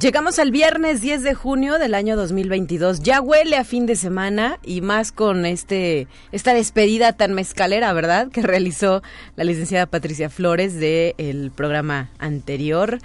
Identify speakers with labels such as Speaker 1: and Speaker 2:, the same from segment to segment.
Speaker 1: Llegamos al viernes 10 de junio del año 2022. Ya huele a fin de semana y más con este esta despedida tan mezcalera, ¿verdad? Que realizó la licenciada Patricia Flores del el programa anterior.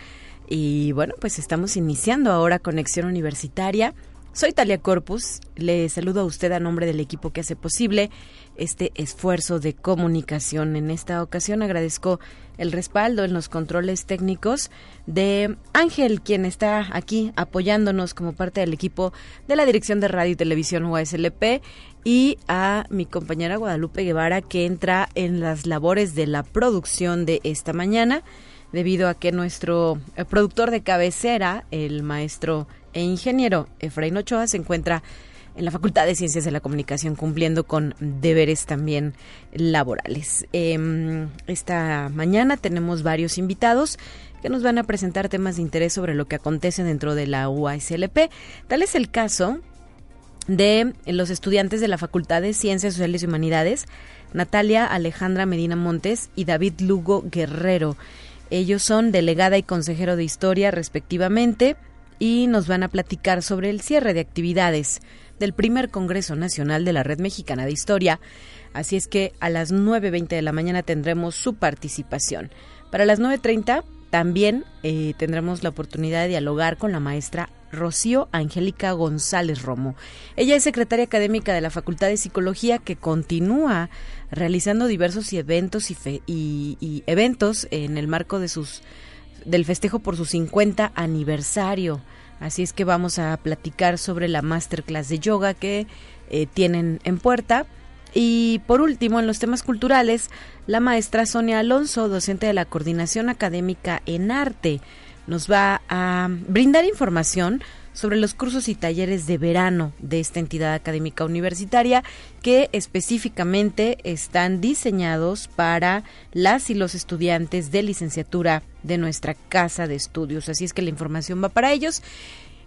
Speaker 1: Y bueno, pues estamos iniciando ahora Conexión Universitaria. Soy Talia Corpus, le saludo a usted a nombre del equipo que hace posible este esfuerzo de comunicación. En esta ocasión agradezco el respaldo en los controles técnicos de Ángel, quien está aquí apoyándonos como parte del equipo de la Dirección de Radio y Televisión UASLP, y a mi compañera Guadalupe Guevara, que entra en las labores de la producción de esta mañana, debido a que nuestro productor de cabecera, el maestro e ingeniero Efraín Ochoa, se encuentra en la Facultad de Ciencias de la Comunicación cumpliendo con deberes también laborales. Em, esta mañana tenemos varios invitados que nos van a presentar temas de interés sobre lo que acontece dentro de la UASLP. Tal es el caso de los estudiantes de la Facultad de Ciencias Sociales y Humanidades, Natalia Alejandra Medina Montes y David Lugo Guerrero. Ellos son delegada y consejero de historia respectivamente y nos van a platicar sobre el cierre de actividades del primer Congreso Nacional de la Red Mexicana de Historia. Así es que a las 9.20 de la mañana tendremos su participación. Para las 9.30 también eh, tendremos la oportunidad de dialogar con la maestra Rocío Angélica González Romo. Ella es secretaria académica de la Facultad de Psicología que continúa realizando diversos eventos y, y eventos en el marco de sus del festejo por su 50 aniversario. Así es que vamos a platicar sobre la masterclass de yoga que eh, tienen en puerta. Y por último, en los temas culturales, la maestra Sonia Alonso, docente de la Coordinación Académica en Arte, nos va a brindar información sobre los cursos y talleres de verano de esta entidad académica universitaria que específicamente están diseñados para las y los estudiantes de licenciatura de nuestra casa de estudios. Así es que la información va para ellos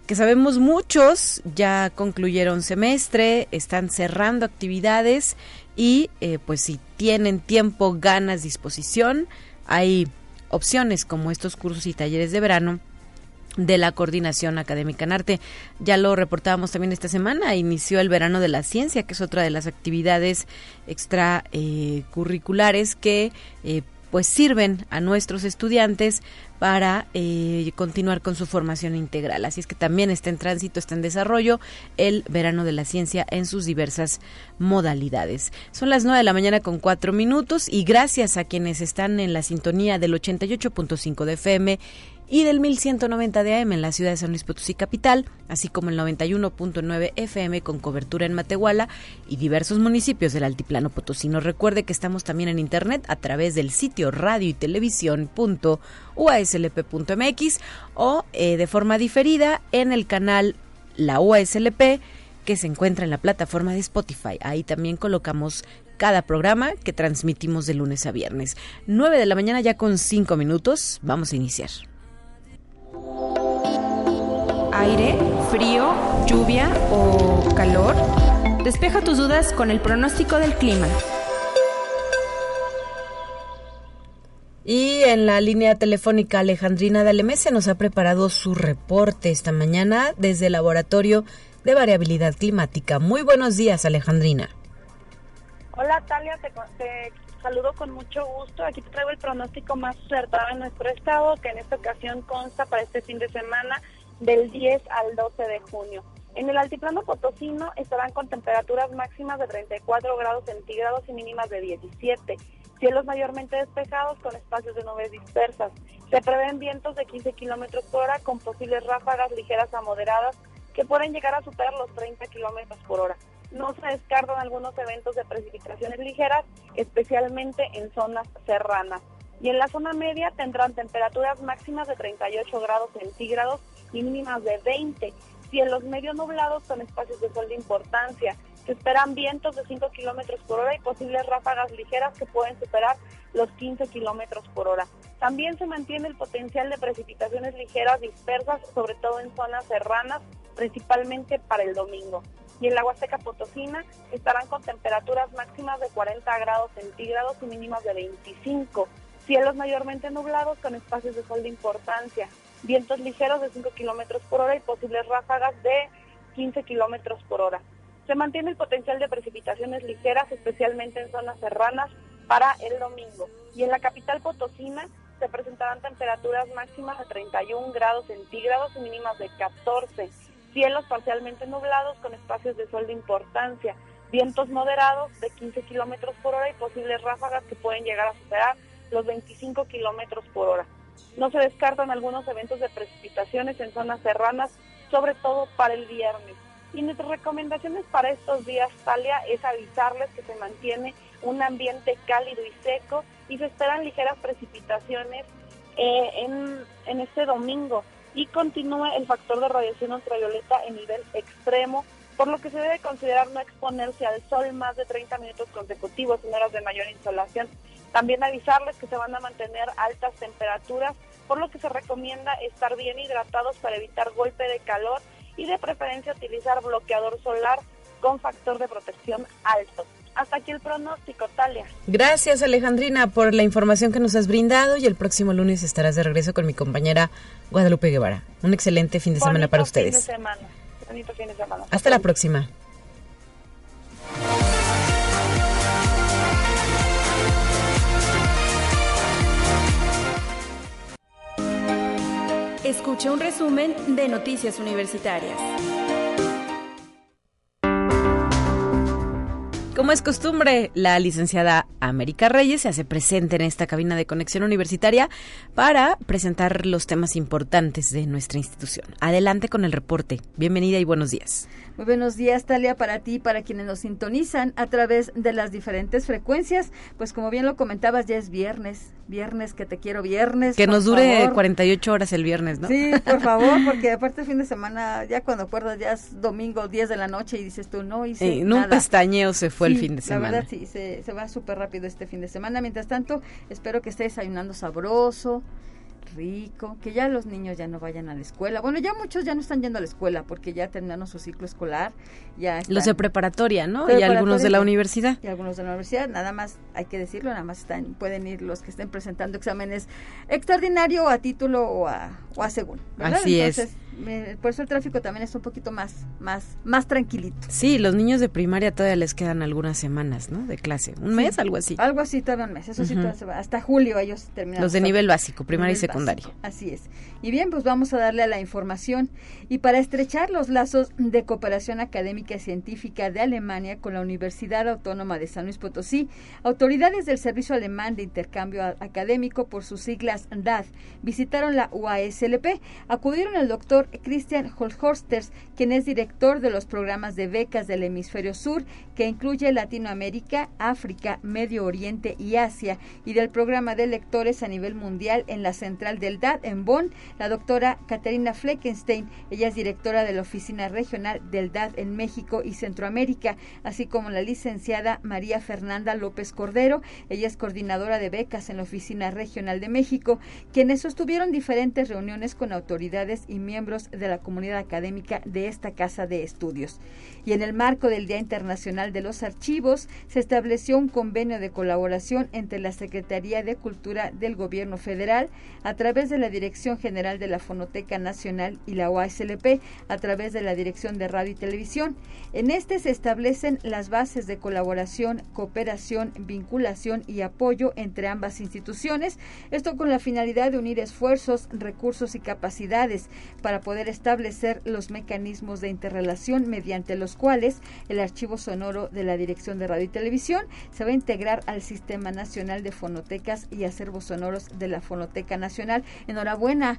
Speaker 1: que sabemos muchos ya concluyeron semestre, están cerrando actividades y eh, pues si tienen tiempo, ganas, disposición, hay opciones como estos cursos y talleres de verano de la Coordinación Académica en Arte. Ya lo reportábamos también esta semana, inició el Verano de la Ciencia, que es otra de las actividades extracurriculares que eh, pues sirven a nuestros estudiantes para eh, continuar con su formación integral. Así es que también está en tránsito, está en desarrollo el verano de la ciencia en sus diversas modalidades. Son las 9 de la mañana con 4 minutos y gracias a quienes están en la sintonía del 88.5 de FM y del 1190 de AM en la ciudad de San Luis Potosí capital, así como el 91.9 FM con cobertura en Matehuala y diversos municipios del altiplano potosino. Recuerde que estamos también en internet a través del sitio radio y televisión.uaslp.mx o eh, de forma diferida en el canal La UASLP que se encuentra en la plataforma de Spotify. Ahí también colocamos cada programa que transmitimos de lunes a viernes. 9 de la mañana ya con 5 minutos. Vamos a iniciar
Speaker 2: aire, frío, lluvia o calor? Despeja tus dudas con el pronóstico del clima.
Speaker 1: Y en la línea telefónica Alejandrina Dalemese nos ha preparado su reporte esta mañana desde el Laboratorio de Variabilidad Climática. Muy buenos días, Alejandrina.
Speaker 3: Hola, Talia, te, saludo con mucho gusto. Aquí te traigo el pronóstico más acertado en nuestro estado, que en esta ocasión consta para este fin de semana del 10 al 12 de junio. En el altiplano potosino estarán con temperaturas máximas de 34 grados centígrados y mínimas de 17. Cielos mayormente despejados con espacios de nubes dispersas. Se prevén vientos de 15 kilómetros por hora con posibles ráfagas ligeras a moderadas que pueden llegar a superar los 30 kilómetros por hora. No se descartan algunos eventos de precipitaciones ligeras, especialmente en zonas serranas. Y en la zona media tendrán temperaturas máximas de 38 grados centígrados y mínimas de 20. Cielos medio nublados con espacios de sol de importancia. Se esperan vientos de 5 kilómetros por hora y posibles ráfagas ligeras que pueden superar los 15 kilómetros por hora. También se mantiene el potencial de precipitaciones ligeras dispersas, sobre todo en zonas serranas, principalmente para el domingo. Y en la Huasteca Potosina estarán con temperaturas máximas de 40 grados centígrados y mínimas de 25. Cielos mayormente nublados con espacios de sol de importancia. Vientos ligeros de 5 kilómetros por hora y posibles ráfagas de 15 kilómetros por hora. Se mantiene el potencial de precipitaciones ligeras, especialmente en zonas serranas, para el domingo. Y en la capital potosina se presentarán temperaturas máximas de 31 grados centígrados y mínimas de 14. Cielos parcialmente nublados con espacios de sol de importancia. Vientos moderados de 15 kilómetros por hora y posibles ráfagas que pueden llegar a superar los 25 kilómetros por hora. No se descartan algunos eventos de precipitaciones en zonas serranas, sobre todo para el viernes. Y nuestras recomendaciones para estos días, Talia, es avisarles que se mantiene un ambiente cálido y seco y se esperan ligeras precipitaciones eh, en, en este domingo y continúa el factor de radiación ultravioleta en nivel extremo, por lo que se debe considerar no exponerse al sol más de 30 minutos consecutivos en horas de mayor insolación. También avisarles que se van a mantener altas temperaturas, por lo que se recomienda estar bien hidratados para evitar golpe de calor y de preferencia utilizar bloqueador solar con factor de protección alto. Hasta aquí el pronóstico, Talia.
Speaker 1: Gracias, Alejandrina, por la información que nos has brindado y el próximo lunes estarás de regreso con mi compañera Guadalupe Guevara. Un excelente fin de semana para ustedes.
Speaker 3: Fin de semana. Bonito fin de semana.
Speaker 1: Hasta la próxima.
Speaker 2: Escucha un resumen de Noticias Universitarias.
Speaker 1: Es costumbre, la licenciada América Reyes se hace presente en esta cabina de conexión universitaria para presentar los temas importantes de nuestra institución. Adelante con el reporte. Bienvenida y buenos días.
Speaker 4: Muy buenos días, Talia, para ti y para quienes nos sintonizan a través de las diferentes frecuencias. Pues como bien lo comentabas, ya es viernes, viernes que te quiero viernes.
Speaker 1: Que nos dure favor. 48 horas el viernes, ¿no?
Speaker 4: Sí, por favor, porque aparte el fin de semana, ya cuando acuerdas, ya es domingo, 10 de la noche y dices tú, no hice
Speaker 1: eh, nada. Un pestañeo se fue
Speaker 4: sí,
Speaker 1: el fin de semana.
Speaker 4: La verdad, sí, se, se va súper rápido este fin de semana. Mientras tanto, espero que estés desayunando sabroso, rico, que ya los niños ya no vayan a la escuela. Bueno, ya muchos ya no están yendo a la escuela porque ya terminaron su ciclo escolar. Ya están,
Speaker 1: los de preparatoria, ¿no? Preparatoria, y algunos de la universidad.
Speaker 4: Y algunos de la universidad, nada más hay que decirlo, nada más están pueden ir los que estén presentando exámenes extraordinario a título o a, o a según. ¿verdad?
Speaker 1: Así
Speaker 4: Entonces,
Speaker 1: es.
Speaker 4: Por eso el tráfico también es un poquito más más más tranquilito.
Speaker 1: Sí, los niños de primaria todavía les quedan algunas semanas, ¿no? De clase, un mes,
Speaker 4: sí,
Speaker 1: algo así.
Speaker 4: Algo así todavía un mes, eso uh -huh. sí todavía. Hasta julio ellos terminan.
Speaker 1: Los de nivel básico, primaria y secundaria.
Speaker 4: Básico. Así es. Y bien, pues vamos a darle a la información y para estrechar los lazos de cooperación académica y científica de Alemania con la Universidad Autónoma de San Luis Potosí, autoridades del Servicio Alemán de Intercambio Académico, por sus siglas DAD, visitaron la UASLP. Acudieron el doctor Christian Holhorsters, quien es director de los programas de becas del Hemisferio Sur, que incluye Latinoamérica, África, Medio Oriente y Asia, y del programa de lectores a nivel mundial en la central del DAD en Bonn, la doctora Caterina Fleckenstein. Ella es directora de la Oficina Regional del DAD en México y Centroamérica, así como la licenciada María Fernanda López Cordero. Ella es coordinadora de becas en la Oficina Regional de México, quienes sostuvieron diferentes reuniones con autoridades y miembros de la comunidad académica de esta casa de estudios. Y en el marco del Día Internacional de los Archivos, se estableció un convenio de colaboración entre la Secretaría de Cultura del Gobierno Federal, a través de la Dirección General de la Fonoteca Nacional y la OASLP, a través de la Dirección de Radio y Televisión. En este se establecen las bases de colaboración, cooperación, vinculación y apoyo entre ambas instituciones, esto con la finalidad de unir esfuerzos, recursos y capacidades para poder establecer los mecanismos de interrelación mediante los cuales el archivo sonoro de la Dirección de Radio y Televisión se va a integrar al Sistema Nacional de Fonotecas y Acervos Sonoros de la Fonoteca Nacional. Enhorabuena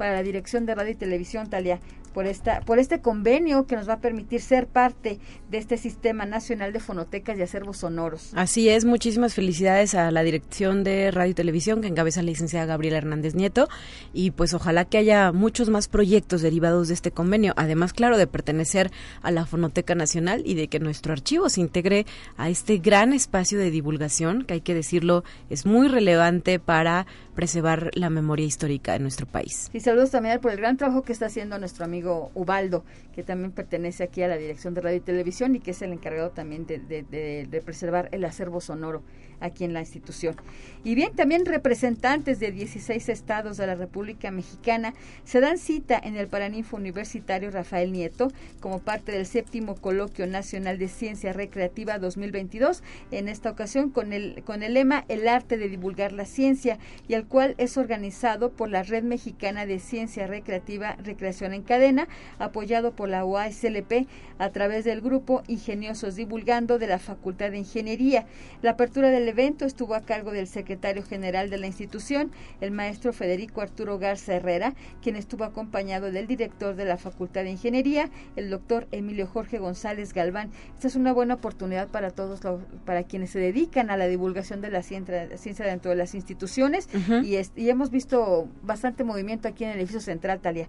Speaker 4: para la Dirección de Radio y Televisión, Talia por esta por este convenio que nos va a permitir ser parte de este sistema nacional de fonotecas y acervos sonoros.
Speaker 1: Así es, muchísimas felicidades a la dirección de Radio y Televisión que encabeza la licenciada Gabriela Hernández Nieto y pues ojalá que haya muchos más proyectos derivados de este convenio, además claro de pertenecer a la Fonoteca Nacional y de que nuestro archivo se integre a este gran espacio de divulgación que hay que decirlo es muy relevante para preservar la memoria histórica de nuestro país.
Speaker 4: Saludos también por el gran trabajo que está haciendo nuestro amigo Ubaldo, que también pertenece aquí a la Dirección de Radio y Televisión y que es el encargado también de, de preservar el acervo sonoro aquí en la institución. Y bien, también representantes de 16 estados de la República Mexicana se dan cita en el Paraninfo Universitario Rafael Nieto como parte del séptimo Coloquio Nacional de Ciencia Recreativa 2022, en esta ocasión con el, con el lema El arte de divulgar la ciencia, y el cual es organizado por la Red Mexicana de Ciencia Recreativa Recreación en Cadena, apoyado por la UASLP a través del grupo Ingeniosos Divulgando de la Facultad de Ingeniería. La apertura del evento estuvo a cargo del secretario general de la institución, el maestro Federico Arturo Garza Herrera, quien estuvo acompañado del director de la Facultad de Ingeniería, el doctor Emilio Jorge González Galván. Esta es una buena oportunidad para todos, los, para quienes se dedican a la divulgación de la ciencia, dentro de las instituciones y, y hemos visto bastante movimiento aquí en el edificio central, Talia.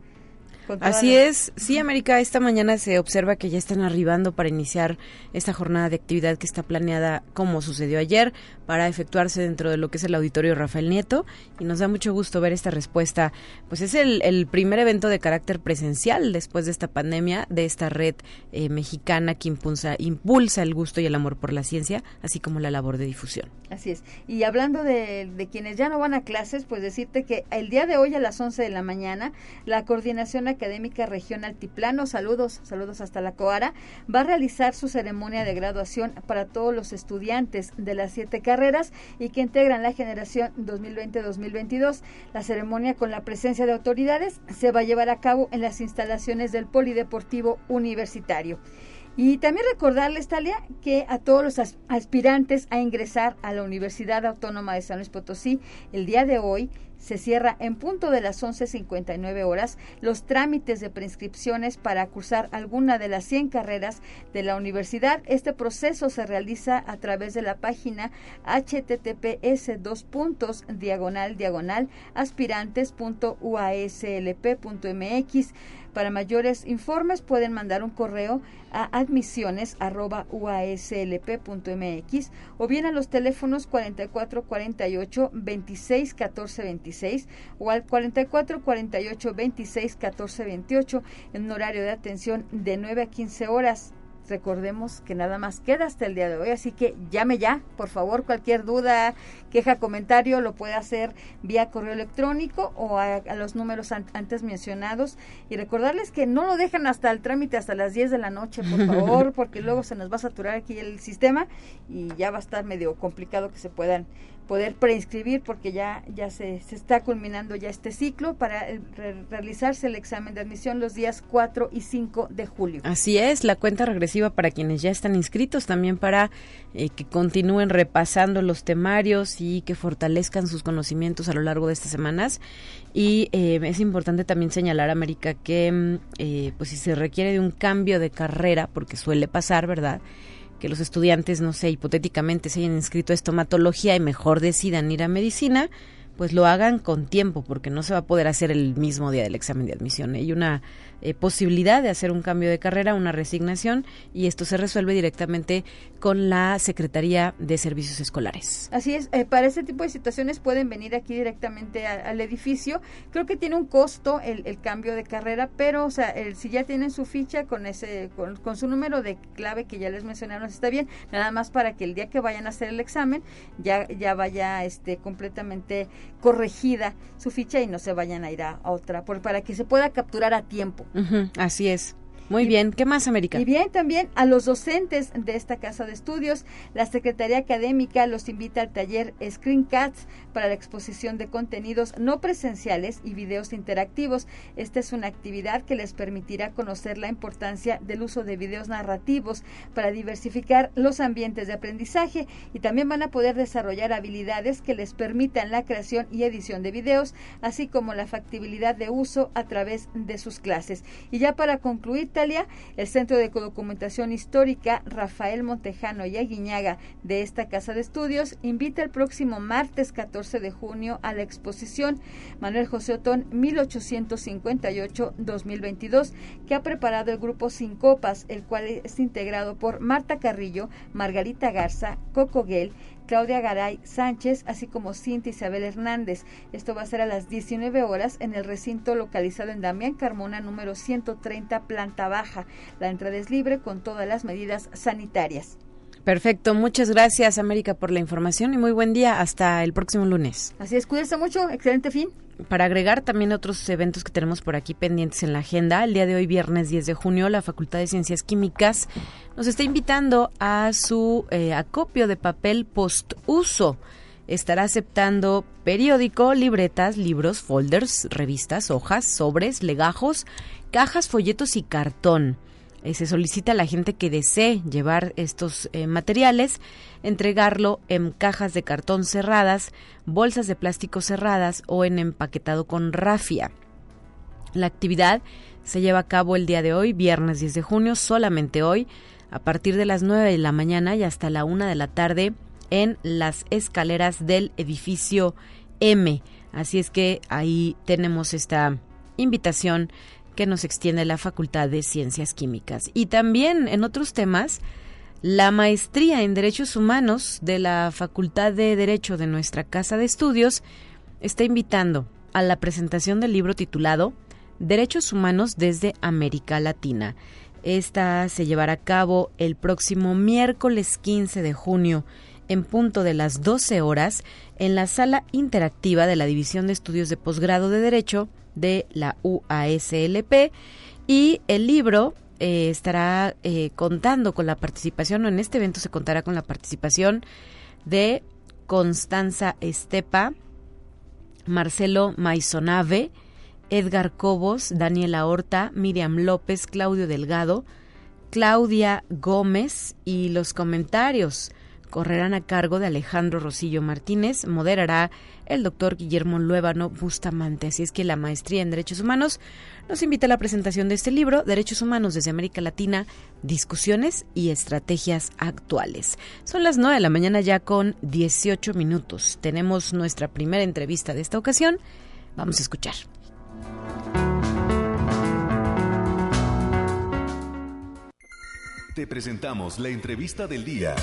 Speaker 1: Así es, sí, América, esta mañana se observa que ya están arribando para iniciar esta jornada de actividad que está planeada, como sucedió ayer, para efectuarse dentro de lo que es el auditorio Rafael Nieto y nos da mucho gusto ver esta respuesta. Pues es el, primer evento de carácter presencial después de esta pandemia, de esta red eh, mexicana que impulsa, impulsa el gusto y el amor por la ciencia, así como la labor de difusión.
Speaker 4: Así es. Y hablando de, de quienes ya no van a clases, pues decirte que el día de hoy a las 11 de la mañana, la coordinación Académica Región Altiplano, saludos, saludos hasta la Coara, va a realizar su ceremonia de graduación para todos los estudiantes de las siete carreras y que integran la generación 2020-2022. La ceremonia con la presencia de autoridades se va a llevar a cabo en las instalaciones del Polideportivo Universitario. Y también recordarles, Talia, que a todos los aspirantes a ingresar a la Universidad Autónoma de San Luis Potosí, el día de hoy se cierra en punto de las 11.59 horas los trámites de prescripciones para cursar alguna de las 100 carreras de la universidad. Este proceso se realiza a través de la página https dos puntos diagonal diagonal aspirantes.uaslp.mx para mayores informes pueden mandar un correo a admisiones@uaslp.mx o bien a los teléfonos 4448 26 14 26 o al 44 48 26 14 28 en un horario de atención de 9 a 15 horas recordemos que nada más queda hasta el día de hoy, así que llame ya, por favor, cualquier duda, queja, comentario, lo puede hacer vía correo electrónico o a, los números antes mencionados. Y recordarles que no lo dejen hasta el trámite hasta las 10 de la noche, por favor, porque luego se nos va a saturar aquí el sistema y ya va a estar medio complicado que se puedan poder preinscribir porque ya, ya se, se está culminando ya este ciclo para eh, realizarse el examen de admisión los días 4 y 5 de julio.
Speaker 1: Así es, la cuenta regresiva para quienes ya están inscritos, también para eh, que continúen repasando los temarios y que fortalezcan sus conocimientos a lo largo de estas semanas. Y eh, es importante también señalar, América, que mm, pues si se requiere de un cambio de carrera, porque suele pasar, ¿verdad? Que los estudiantes, no sé, hipotéticamente se hayan inscrito a estomatología y mejor decidan ir a medicina, pues lo hagan con tiempo, porque no se va a poder hacer el mismo día del examen de admisión. Hay una eh, posibilidad de hacer un cambio de carrera, una resignación, y esto se resuelve directamente con la Secretaría de Servicios Escolares.
Speaker 4: Así es, eh, para este tipo de situaciones pueden venir aquí directamente al edificio. Creo que tiene un costo el, cambio de carrera, pero o sea, si ya tienen su ficha con ese, con, su número de clave que ya les mencionaron, está bien, nada más para que el día que vayan a hacer el examen ya, ya vaya este completamente corregida su ficha y no se vayan a ir a, otra, por, para que se pueda capturar a tiempo.
Speaker 1: así es. Muy bien, ¿qué más, América?
Speaker 4: Y bien, también a los docentes de esta casa de estudios, la Secretaría Académica los invita al taller Screencats para la exposición de contenidos no presenciales y videos interactivos. Esta es una actividad que les permitirá conocer la importancia del uso de videos narrativos para diversificar los ambientes de aprendizaje y también van a poder desarrollar habilidades que les permitan la creación y edición de videos, así como la factibilidad de uso a través de sus clases. Y ya para concluir, el Centro de Documentación Histórica Rafael Montejano y Aguiñaga de esta casa de estudios invita el próximo martes 14 de junio a la exposición Manuel José Otón 1858-2022 que ha preparado el grupo Sincopas, el cual es integrado por Marta Carrillo, Margarita Garza, Coco Guel, Claudia Garay Sánchez, así como Cintia Isabel Hernández. Esto va a ser a las 19 horas en el recinto localizado en Damián Carmona, número 130, planta baja. La entrada es libre con todas las medidas sanitarias.
Speaker 1: Perfecto, muchas gracias América por la información y muy buen día. Hasta el próximo lunes.
Speaker 4: Así es, cuídense mucho, excelente fin
Speaker 1: para agregar también otros eventos que tenemos por aquí pendientes en la agenda, el día de hoy, viernes 10 de junio, la Facultad de Ciencias Químicas nos está invitando a su eh, acopio de papel postuso. Estará aceptando periódico, libretas, libros, folders, revistas, hojas, sobres, legajos, cajas, folletos y cartón. Eh, se solicita a la gente que desee llevar estos eh, materiales entregarlo en cajas de cartón cerradas, bolsas de plástico cerradas o en empaquetado con rafia. La actividad se lleva a cabo el día de hoy, viernes 10 de junio, solamente hoy, a partir de las 9 de la mañana y hasta la 1 de la tarde en las escaleras del edificio M. Así es que ahí tenemos esta invitación que nos extiende la Facultad de Ciencias Químicas. Y también en otros temas, la maestría en Derechos Humanos de la Facultad de Derecho de nuestra Casa de Estudios está invitando a la presentación del libro titulado Derechos Humanos desde América Latina. Esta se llevará a cabo el próximo miércoles 15 de junio en punto de las 12 horas en la sala interactiva de la División de Estudios de Posgrado de Derecho de la UASLP y el libro eh, estará eh, contando con la participación, o en este evento se contará con la participación de Constanza Estepa, Marcelo Maisonave, Edgar Cobos, Daniela Horta, Miriam López, Claudio Delgado, Claudia Gómez y los comentarios correrán a cargo de Alejandro Rosillo Martínez, moderará el doctor Guillermo Luébano Bustamante. Así es que la maestría en Derechos Humanos nos invita a la presentación de este libro, Derechos Humanos desde América Latina, discusiones y estrategias actuales. Son las 9 de la mañana ya con 18 minutos. Tenemos nuestra primera entrevista de esta ocasión. Vamos a escuchar.
Speaker 5: Te presentamos la entrevista del día.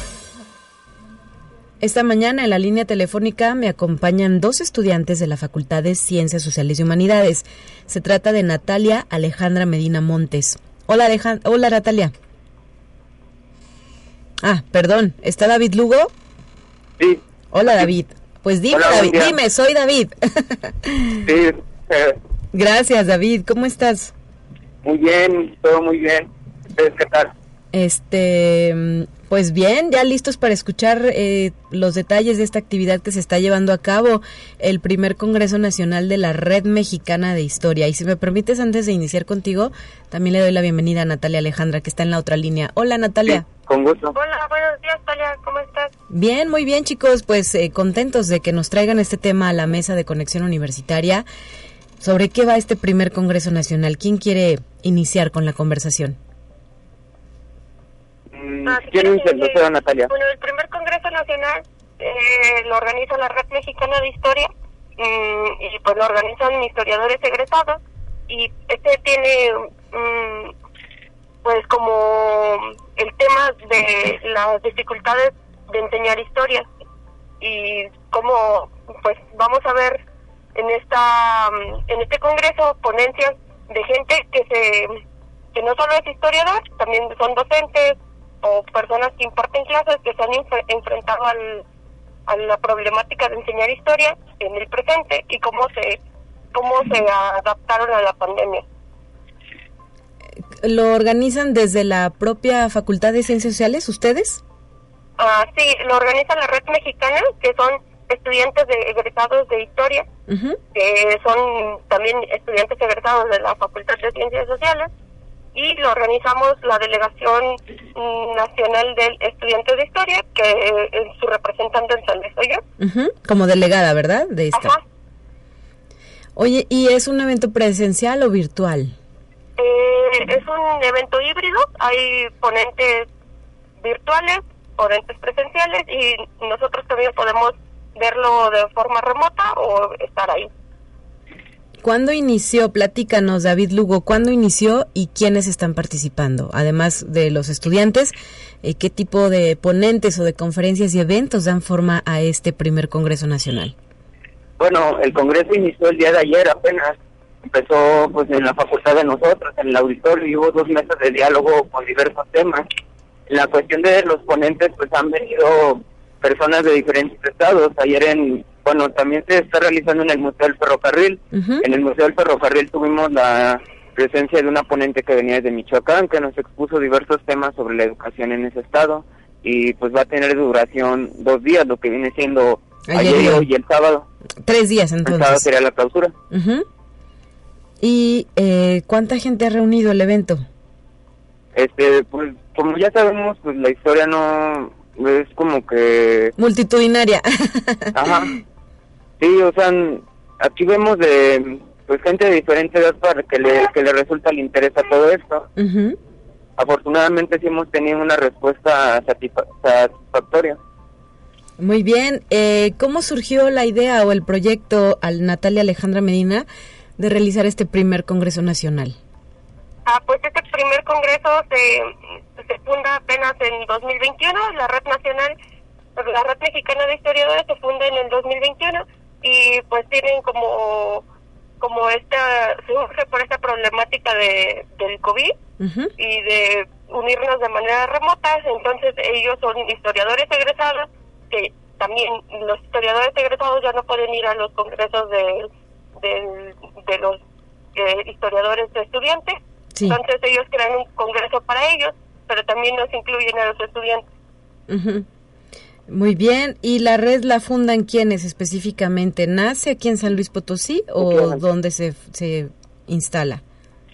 Speaker 1: Esta mañana en la línea telefónica me acompañan dos estudiantes de la Facultad de Ciencias Sociales y Humanidades. Se trata de Natalia Alejandra Medina Montes. Hola, Alejandra. Hola Natalia. Ah, perdón. ¿Está David Lugo?
Speaker 6: Sí.
Speaker 1: Hola David. Pues dime, David, dime, soy David.
Speaker 6: sí. Eh.
Speaker 1: Gracias, David. ¿Cómo estás?
Speaker 6: Muy bien, todo muy bien. ¿Qué tal?
Speaker 1: Este, pues bien, ya listos para escuchar eh, los detalles de esta actividad que se está llevando a cabo, el primer Congreso Nacional de la Red Mexicana de Historia. Y si me permites, antes de iniciar contigo, también le doy la bienvenida a Natalia Alejandra, que está en la otra línea. Hola, Natalia.
Speaker 6: con gusto.
Speaker 3: Hola, buenos días, Natalia, ¿cómo estás?
Speaker 1: Bien, muy bien, chicos, pues eh, contentos de que nos traigan este tema a la mesa de conexión universitaria. ¿Sobre qué va este primer Congreso Nacional? ¿Quién quiere iniciar con la conversación?
Speaker 6: Ah, eh, Natalia?
Speaker 3: Bueno, el primer Congreso Nacional eh, lo organiza la Red Mexicana de Historia mm, y pues lo organizan historiadores egresados y este tiene mm, pues como el tema de las dificultades de enseñar historia y como pues vamos a ver en esta mm, en este congreso ponencias de gente que se que no solo es historiador también son docentes o personas que imparten clases que se han enfrentado al, a la problemática de enseñar historia en el presente y cómo se cómo se adaptaron a la pandemia.
Speaker 1: lo organizan desde la propia Facultad de Ciencias Sociales, ustedes?
Speaker 7: Ah, sí, lo organiza la Red Mexicana, que son estudiantes de egresados de historia, que son también estudiantes egresados de la Facultad de Ciencias Sociales, y lo organizamos la Delegación Nacional del Estudiante de Historia, que es su representante en San Luis soy yo.
Speaker 1: Como delegada, ¿verdad? De esta. Oye, ¿y es un evento presencial o virtual?
Speaker 7: Eh, es un evento híbrido, hay ponentes virtuales, ponentes presenciales y nosotros también podemos verlo de forma remota o estar ahí.
Speaker 1: ¿Cuándo inició? Platícanos, David Lugo, ¿cuándo inició y quiénes están participando? Además de los estudiantes, eh, ¿qué tipo de ponentes o de conferencias y eventos dan forma a este primer Congreso Nacional?
Speaker 6: Bueno, el Congreso inició el día de ayer apenas. Empezó pues en la facultad de nosotros, en el auditorio, y hubo dos mesas de diálogo con diversos temas. La cuestión de los ponentes, pues han venido personas de diferentes estados. Ayer en, bueno, también se está realizando en el Museo del Ferrocarril. En el Museo del Ferrocarril tuvimos la presencia de una ponente que venía de Michoacán, que nos expuso diversos temas sobre la educación en ese estado. Y pues va a tener duración dos días, lo que viene siendo ayer, hoy y el sábado.
Speaker 1: Tres días entonces.
Speaker 6: El sábado sería la clausura.
Speaker 1: ¿Y eh, cuánta gente ha reunido el evento?
Speaker 6: Este, pues como ya sabemos, pues la historia no es como que...
Speaker 1: Multitudinaria.
Speaker 6: Ajá. Sí, o sea, aquí vemos de pues gente de diferente edad para que le, que le resulta el interés a todo esto. Afortunadamente sí hemos tenido una respuesta satisfactoria.
Speaker 1: Muy bien. Eh, ¿Cómo surgió la idea o el proyecto al Natalia Alejandra Medina de realizar este primer Congreso Nacional?
Speaker 7: Ah, pues este primer Congreso se, se funda apenas en 2021, la Red Nacional, la Red Mexicana de Historiadores se funda en el 2021 y pues tienen como como esta, surge por esta problemática de, del COVID y de unirnos de manera remota, entonces ellos son historiadores egresados que también los historiadores egresados ya no pueden ir a los congresos de, de, los eh, historiadores de estudiantes. Entonces ellos crean un congreso para ellos, pero también nos incluyen a los estudiantes.
Speaker 1: Muy bien. ¿Y la red la fundan quiénes específicamente? ¿Nace aquí en San Luis Potosí o dónde se, se instala?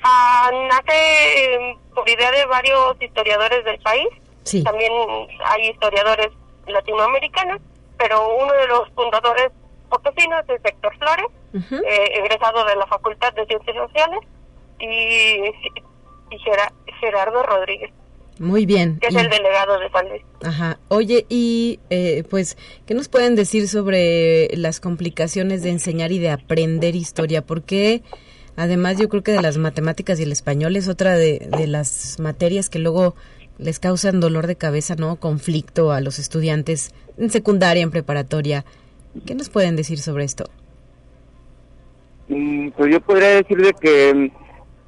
Speaker 7: Ah, nace em, por idea de varios historiadores del país. También hay historiadores latinoamericanos, pero uno de los fundadores potosinos es Héctor Flores, eh, egresado de la Facultad de Ciencias Sociales, y, Gerardo Rodríguez.
Speaker 1: Muy bien.
Speaker 7: Que es el delegado de San Luis.
Speaker 1: Ajá. Oye, y eh, pues, ¿qué nos pueden decir sobre las complicaciones de enseñar y de aprender historia? Porque además yo creo que de las matemáticas y el español es otra de, de las materias que luego les causan dolor de cabeza, ¿no? Conflicto a los estudiantes en secundaria, en preparatoria. ¿Qué nos pueden decir sobre esto?
Speaker 6: Mm, pues yo podría decir de que,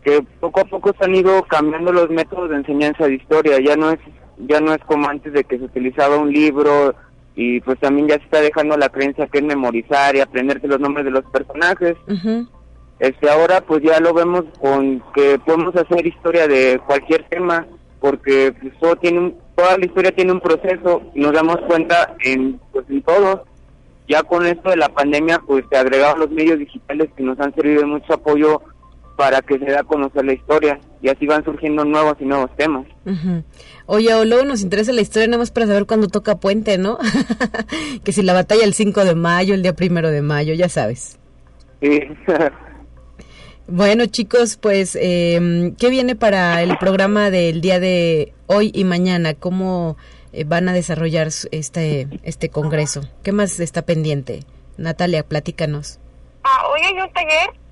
Speaker 6: que poco a poco se han ido cambiando los métodos de enseñanza de historia. Ya no es ya no es como antes de que se utilizaba un libro y pues también ya se está dejando la creencia que es memorizar y aprenderse los nombres de los personajes. Este ahora pues ya lo vemos con que podemos hacer historia de cualquier tema porque pues, todo tiene toda la historia tiene un proceso y nos damos cuenta en pues en todo ya con esto de la pandemia pues se agregaron los medios digitales que nos han servido de mucho apoyo para que se dé a conocer la historia y así van surgiendo nuevos y nuevos temas.
Speaker 1: Oye, o luego nos interesa la historia nada más para saber cuándo toca puente, ¿no? que si la batalla el 5 de mayo, el día primero de mayo, ya sabes.
Speaker 6: Sí.
Speaker 1: Bueno, chicos, pues, eh, ¿qué viene para el programa del día de hoy y mañana? ¿Cómo eh, van a desarrollar este, este congreso? ¿Qué más está pendiente? Natalia, platícanos.
Speaker 7: Ah, hoy hay un taller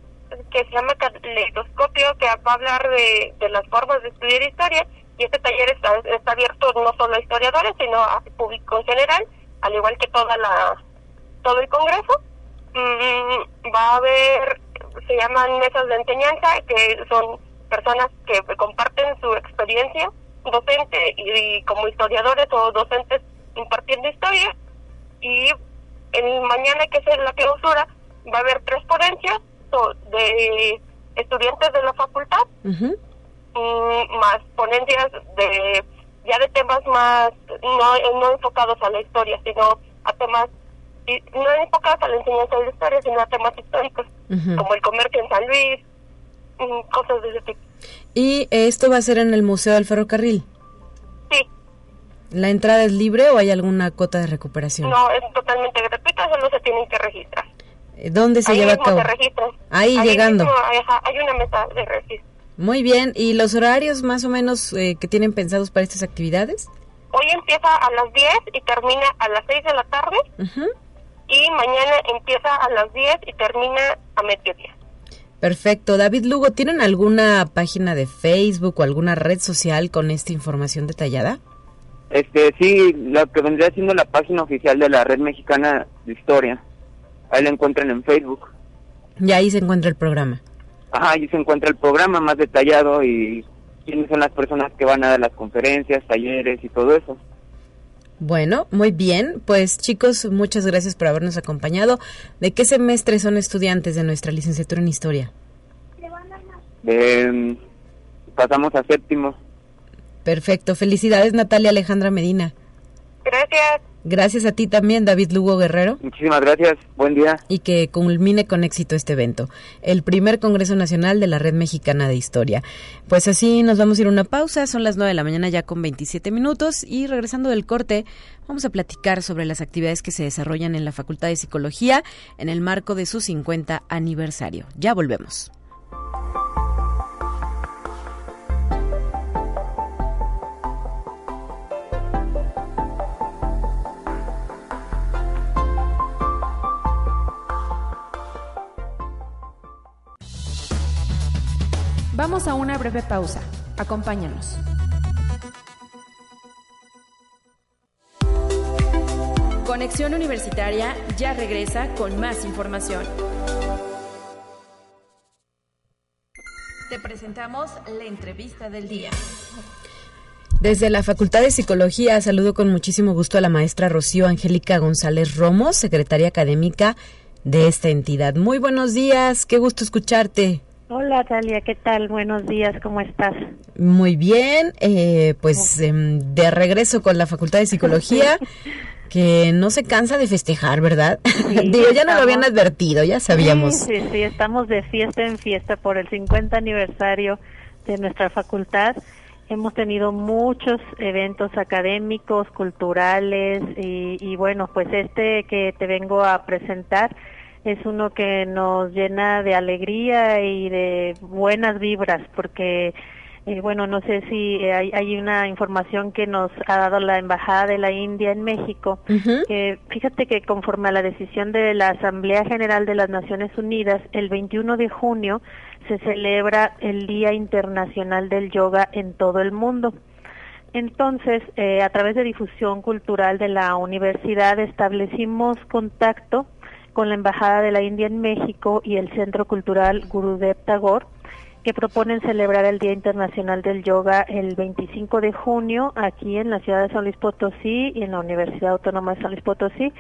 Speaker 7: que se llama Caleidoscopio, que va a hablar de, de las formas de estudiar historia, y este taller está, está abierto no solo a historiadores, sino a público en general, al igual que toda la todo el congreso. Mm, va a haber se llaman mesas de enseñanza, que son personas que comparten su experiencia docente y, como historiadores o docentes impartiendo historia. Y el mañana, que es la clausura, va a haber tres ponencias de estudiantes de la facultad mm, más ponencias de ya de temas más no, no enfocados a la historia, sino a temas no enfocados a la enseñanza de la historia, sino a temas históricos, como el comercio en San Luis, mm, cosas de ese tipo.
Speaker 1: ¿Y esto va a ser en el Museo del Ferrocarril?
Speaker 7: Sí.
Speaker 1: ¿La entrada es libre o hay alguna cota de recuperación?
Speaker 7: No, es totalmente gratuita, solo se tienen que registrar.
Speaker 1: Eh, ¿Dónde se lleva a cabo? Ahí, llegando.
Speaker 7: hay una mesa de registro.
Speaker 1: Muy bien, ¿y los horarios más o menos eh, que tienen pensados para estas actividades?
Speaker 7: Hoy empieza a las 10 y termina a las 6 de la tarde. Y mañana empieza a las 10 y termina a mediodía.
Speaker 1: Perfecto. David Lugo, ¿tienen alguna página de Facebook o alguna red social con esta información detallada?
Speaker 6: Este, sí, lo que vendría siendo la página oficial de la Red Mexicana de Historia. Ahí la encuentran en Facebook.
Speaker 1: Y ahí se encuentra el programa.
Speaker 6: Ajá, ahí se encuentra el programa más detallado y quiénes son las personas que van a dar las conferencias, talleres y todo eso.
Speaker 1: Bueno, muy bien. Pues chicos, muchas gracias por habernos acompañado. ¿De qué semestre son estudiantes de nuestra licenciatura en Historia?
Speaker 6: pasamos a séptimo.
Speaker 1: Perfecto. Felicidades, Natalia Alejandra Medina.
Speaker 7: Gracias.
Speaker 1: Gracias a ti también, David Lugo Guerrero.
Speaker 6: Muchísimas gracias. Buen día.
Speaker 1: Y que culmine con éxito este evento, el primer Congreso Nacional de la Red Mexicana de Historia. Pues así nos vamos a ir a una pausa, son las 9 de la mañana ya con 27 minutos y regresando del corte vamos a platicar sobre las actividades que se desarrollan en la Facultad de Psicología en el marco de su 50 aniversario. Ya volvemos.
Speaker 2: Vamos a una breve pausa. Acompáñanos. Conexión Universitaria ya regresa con más información. Te presentamos la entrevista del día.
Speaker 1: Desde la Facultad de Psicología saludo con muchísimo gusto a la maestra Rocío Angélica González Romo, secretaria académica de esta entidad. Muy buenos días, qué gusto escucharte.
Speaker 8: Hola Talia, ¿qué tal? Buenos días, ¿cómo estás?
Speaker 1: Muy bien, eh, pues em, de regreso con la Facultad de Psicología, que no se cansa de festejar, ¿verdad? Digo, ya no lo habían advertido, ya sabíamos.
Speaker 8: Sí, sí, estamos de fiesta en fiesta por el 50 aniversario de nuestra facultad. Hemos tenido muchos eventos académicos, culturales y, y bueno, pues este que te vengo a presentar es uno que nos llena de alegría y de buenas vibras porque eh, bueno, no sé si hay, hay, una información que nos ha dado la Embajada de la India en México, que fíjate que conforme a la decisión de la Asamblea General de las Naciones Unidas, el 21 de junio se celebra el Día Internacional del Yoga en todo el mundo. Entonces, eh, a través de difusión cultural de la universidad establecimos contacto con la Embajada de la India en México y el Centro Cultural Gurudev Tagore, que proponen celebrar el Día Internacional del Yoga el 25 de junio aquí en la ciudad de San Luis Potosí y en la Universidad Autónoma de San Luis Potosí,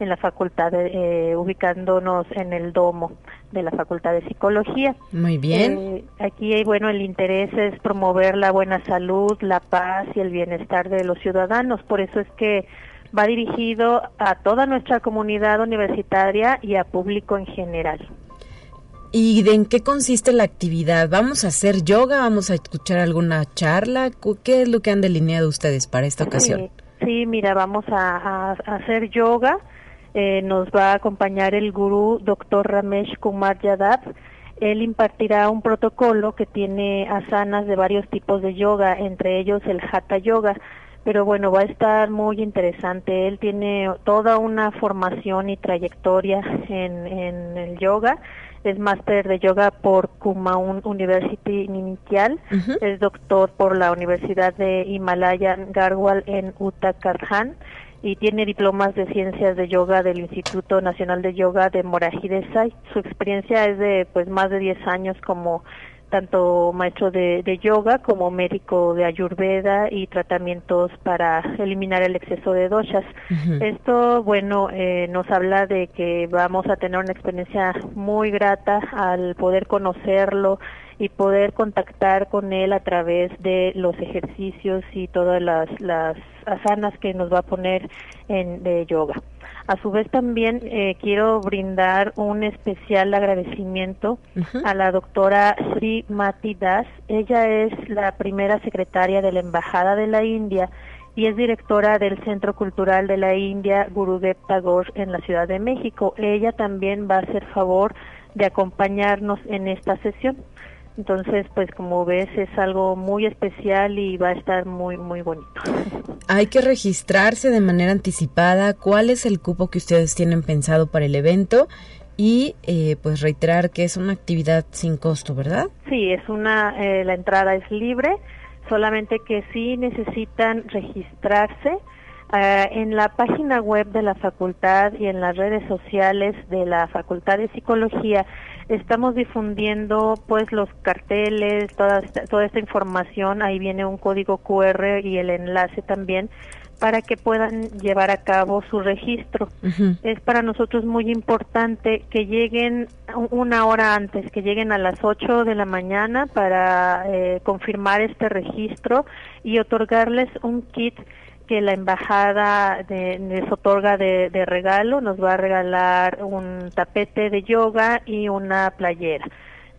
Speaker 8: en la facultad, eh, ubicándonos en el domo de la Facultad de Psicología.
Speaker 1: Muy bien.
Speaker 8: Eh, aquí, bueno, el interés es promover la buena salud, la paz y el bienestar de los ciudadanos. Por eso es que va dirigido a toda nuestra comunidad universitaria y a público en general.
Speaker 1: ¿Y de en qué consiste la actividad? ¿Vamos a hacer yoga? ¿Vamos a escuchar alguna charla? ¿Qué es lo que han delineado ustedes para esta ocasión?
Speaker 8: Sí, mira, vamos a, hacer yoga. Eh, nos va a acompañar el gurú Dr. Ramesh Kumar Yadav. Él impartirá un protocolo que tiene asanas de varios tipos de yoga, entre ellos el Hatha Yoga pero bueno, va a estar muy interesante. Él tiene toda una formación y trayectoria en, en el yoga. Es máster de yoga por Kumaun University Ninityal. Es doctor por la Universidad de Himalayan Garhwal en Uttarakhand y tiene diplomas de ciencias de yoga del Instituto Nacional de Yoga de Moraji Desai. Su experiencia es de pues más de 10 años como tanto maestro de, yoga como médico de ayurveda y tratamientos para eliminar el exceso de doshas. Esto, bueno, eh, nos habla de que vamos a tener una experiencia muy grata al poder conocerlo y poder contactar con él a través de los ejercicios y todas las, las asanas que nos va a poner en de yoga. A su vez también eh, quiero brindar un especial agradecimiento a la doctora Sri Mati Das. Ella es la primera secretaria de la Embajada de la India y es directora del Centro Cultural de la India Gurudev Tagore en la Ciudad de México. Ella también va a hacer favor de acompañarnos en esta sesión. Entonces, pues como ves, es algo muy especial y va a estar muy, muy bonito.
Speaker 1: Hay que registrarse de manera anticipada. ¿Cuál es el cupo que ustedes tienen pensado para el evento? Y eh, pues reiterar que es una actividad sin costo, ¿verdad?
Speaker 8: Sí, es una, eh, la entrada es libre, solamente que sí necesitan registrarse. Uh, en la página web de la facultad y en las redes sociales de la Facultad de Psicología estamos difundiendo pues los carteles, toda esta, toda esta información, ahí viene un código QR y el enlace también para que puedan llevar a cabo su registro. Uh -huh. Es para nosotros muy importante que lleguen una hora antes, que lleguen a las 8 de la mañana para eh, confirmar este registro y otorgarles un kit que la embajada de, les otorga de, de, regalo, nos va a regalar un tapete de yoga y una playera.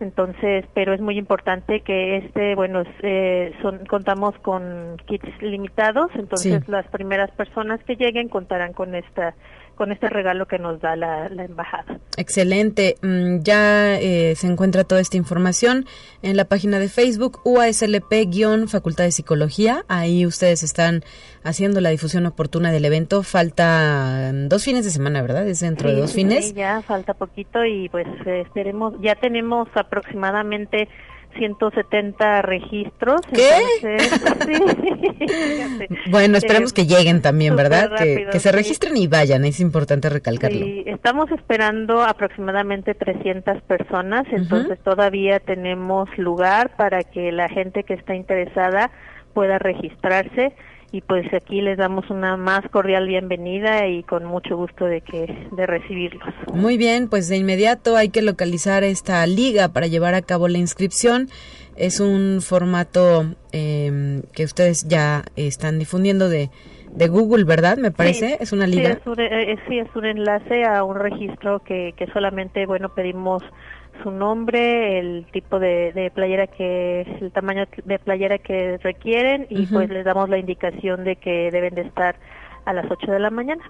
Speaker 8: Entonces, pero es muy importante que este, bueno, eh, son, contamos con kits limitados, entonces sí. las primeras personas que lleguen contarán con esta con este regalo que nos da la, la embajada.
Speaker 1: Excelente. Ya eh, se encuentra toda esta información en la página de Facebook UASLP-Facultad de Psicología. Ahí ustedes están haciendo la difusión oportuna del evento. Falta dos fines de semana, ¿verdad? Es dentro
Speaker 8: sí,
Speaker 1: de dos fines.
Speaker 8: Sí, ya falta poquito y pues esperemos, ya tenemos aproximadamente 170 registros.
Speaker 1: ¿Qué?
Speaker 8: Entonces,
Speaker 1: sí, bueno, esperemos eh, que lleguen también, ¿verdad? Rápido, que, que, se registren sí. y vayan, es importante recalcarlo.
Speaker 8: Sí, estamos esperando aproximadamente 300 personas, entonces uh -huh. todavía tenemos lugar para que la gente que está interesada pueda registrarse y pues aquí les damos una más cordial bienvenida y con mucho gusto de que de recibirlos.
Speaker 1: Muy bien, pues de inmediato hay que localizar esta liga para llevar a cabo la inscripción. Es un formato eh, que ustedes ya están difundiendo de de Google, ¿verdad? Me parece,
Speaker 8: sí,
Speaker 1: es una liga.
Speaker 8: Sí es un, eh, sí, es un enlace a un registro que, que solamente, bueno, pedimos su nombre, el tipo de, de, playera que, el tamaño de playera que requieren y uh -huh. pues les damos la indicación de que deben de estar a las 8 de la mañana.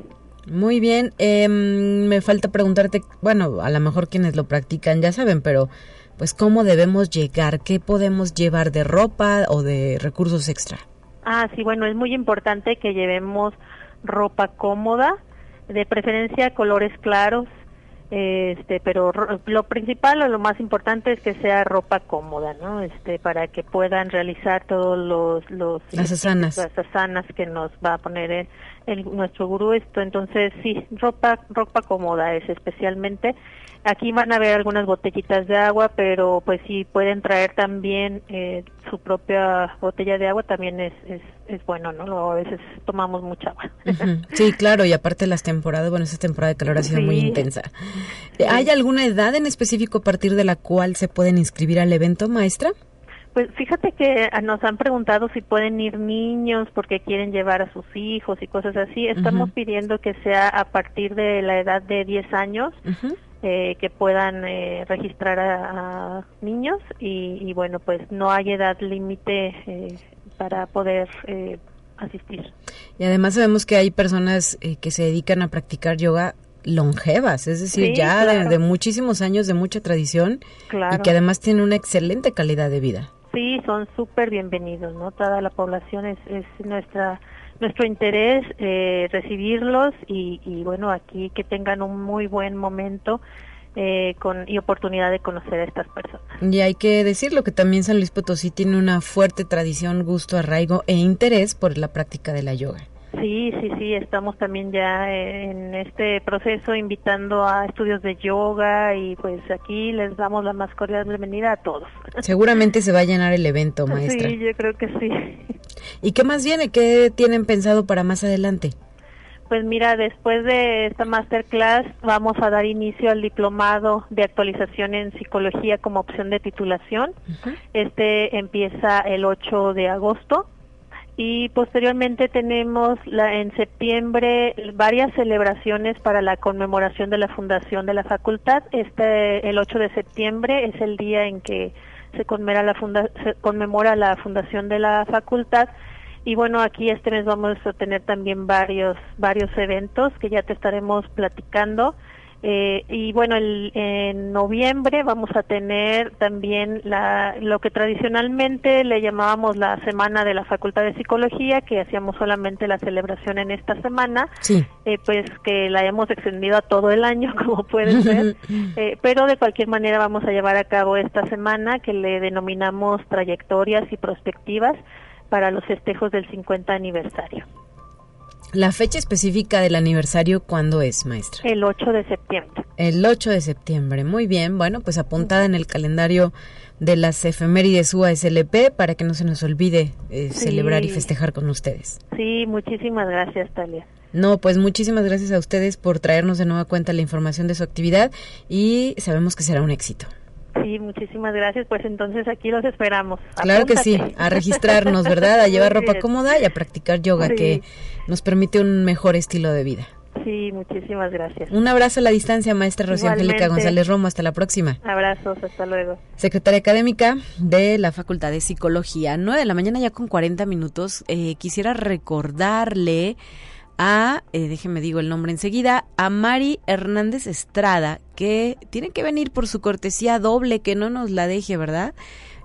Speaker 1: Muy bien, eh, me falta preguntarte, bueno, a lo mejor quienes lo practican ya saben, pero pues cómo debemos llegar, qué podemos llevar de ropa o de recursos extra.
Speaker 8: Ah, sí, bueno, es muy importante que llevemos ropa cómoda, de preferencia colores claros, este, pero lo principal o lo más importante es que sea ropa cómoda, ¿no? Este, para que puedan realizar todos los, los
Speaker 1: las asanas,
Speaker 8: las asanas que nos va a poner el, el, nuestro gurú. Esto, entonces sí, ropa, ropa cómoda es especialmente Aquí van a ver algunas botellitas de agua, pero pues si pueden traer también eh, su propia botella de agua, también es, es, es bueno, ¿no? A veces tomamos mucha agua.
Speaker 1: Uh -huh. Sí, claro, y aparte las temporadas, bueno, esta temporada de calor ha sido sí. muy intensa. ¿Hay alguna edad en específico a partir de la cual se pueden inscribir al evento, maestra?
Speaker 8: Pues fíjate que nos han preguntado si pueden ir niños porque quieren llevar a sus hijos y cosas así. Estamos uh -huh. pidiendo que sea a partir de la edad de 10 años. Uh -huh eh, que puedan eh, registrar a, a niños y, y, bueno pues no hay edad límite eh, para poder eh, asistir
Speaker 1: y además sabemos que hay personas eh, que se dedican a practicar yoga longevas, es decir,
Speaker 8: sí,
Speaker 1: ya
Speaker 8: claro.
Speaker 1: de, de, muchísimos años, de mucha tradición
Speaker 8: claro.
Speaker 1: y que además tienen una excelente calidad de vida.
Speaker 8: Sí, son súper bienvenidos, ¿no? Toda la población es, es nuestra nuestro interés eh, recibirlos y, y, bueno, aquí que tengan un muy buen momento eh, con, y oportunidad de conocer a estas personas.
Speaker 1: Y hay que decirlo que también San Luis Potosí tiene una fuerte tradición, gusto, arraigo e interés por la práctica de la yoga.
Speaker 8: Sí, sí, sí, estamos también ya en este proceso invitando a estudios de yoga y pues aquí les damos la más cordial bienvenida a todos.
Speaker 1: Seguramente se va a llenar el evento, maestra.
Speaker 8: Sí, yo creo que sí.
Speaker 1: ¿Y qué más viene? ¿Qué tienen pensado para más adelante?
Speaker 8: Pues mira, después de esta masterclass vamos a dar inicio al diplomado de actualización en psicología como opción de titulación. Este empieza el 8 de agosto y posteriormente tenemos la, en septiembre varias celebraciones para la conmemoración de la fundación de la facultad. Este el 8 de septiembre es el día en que se conmemora la, se conmemora la fundación de la facultad y bueno, aquí este mes vamos a tener también varios, varios eventos que ya te estaremos platicando. Eh, y bueno, el, en noviembre vamos a tener también la, lo que tradicionalmente le llamábamos la Semana de la Facultad de Psicología, que hacíamos solamente la celebración en esta semana, eh, pues que la hemos extendido a todo el año, como pueden ver, eh, pero de cualquier manera vamos a llevar a cabo esta semana que le denominamos trayectorias y prospectivas para los festejos del 50 aniversario.
Speaker 1: ¿La fecha específica del aniversario cuándo es, maestra?
Speaker 8: El 8 de septiembre.
Speaker 1: El 8 de septiembre, muy bien. Bueno, pues apuntada en el calendario de las efemérides UASLP para que no se nos olvide eh, celebrar y festejar con ustedes.
Speaker 8: Sí, muchísimas gracias, Talia.
Speaker 1: No, pues muchísimas gracias a ustedes por traernos de nueva cuenta la información de su actividad y sabemos que será un éxito.
Speaker 8: Sí, muchísimas gracias. Pues entonces aquí los esperamos.
Speaker 1: Claro que sí, a registrarnos, ¿verdad? A llevar ropa cómoda y a practicar yoga, que nos permite un mejor estilo de vida.
Speaker 8: Sí, muchísimas gracias.
Speaker 1: Un abrazo a la distancia, maestra Rocío Angélica González Romo. Hasta la próxima.
Speaker 8: Abrazos, hasta luego.
Speaker 1: Secretaria académica de la Facultad de Psicología. 9 de la mañana ya con 40 minutos. Eh, quisiera recordarle a, eh, déjeme digo el nombre enseguida, a Mari Hernández Estrada, que tiene que venir por su cortesía doble, que no nos la deje, ¿verdad?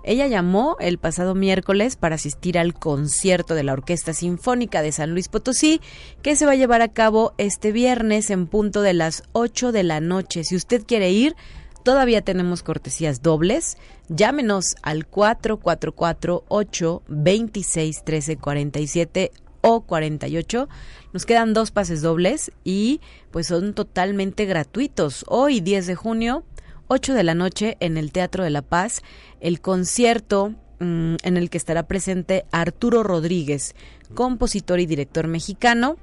Speaker 1: Ella llamó el pasado miércoles para asistir al concierto de la Orquesta Sinfónica de San Luis Potosí, que se va a llevar a cabo este viernes en punto de las 8 de la noche. Si usted quiere ir, todavía tenemos cortesías dobles. Llámenos al 444 8 26 13 47 o 48. Nos quedan dos pases dobles y pues son totalmente gratuitos. Hoy 10 de junio, 8 de la noche en el Teatro de la Paz, el concierto mm, en el que estará presente Arturo Rodríguez, compositor y director mexicano.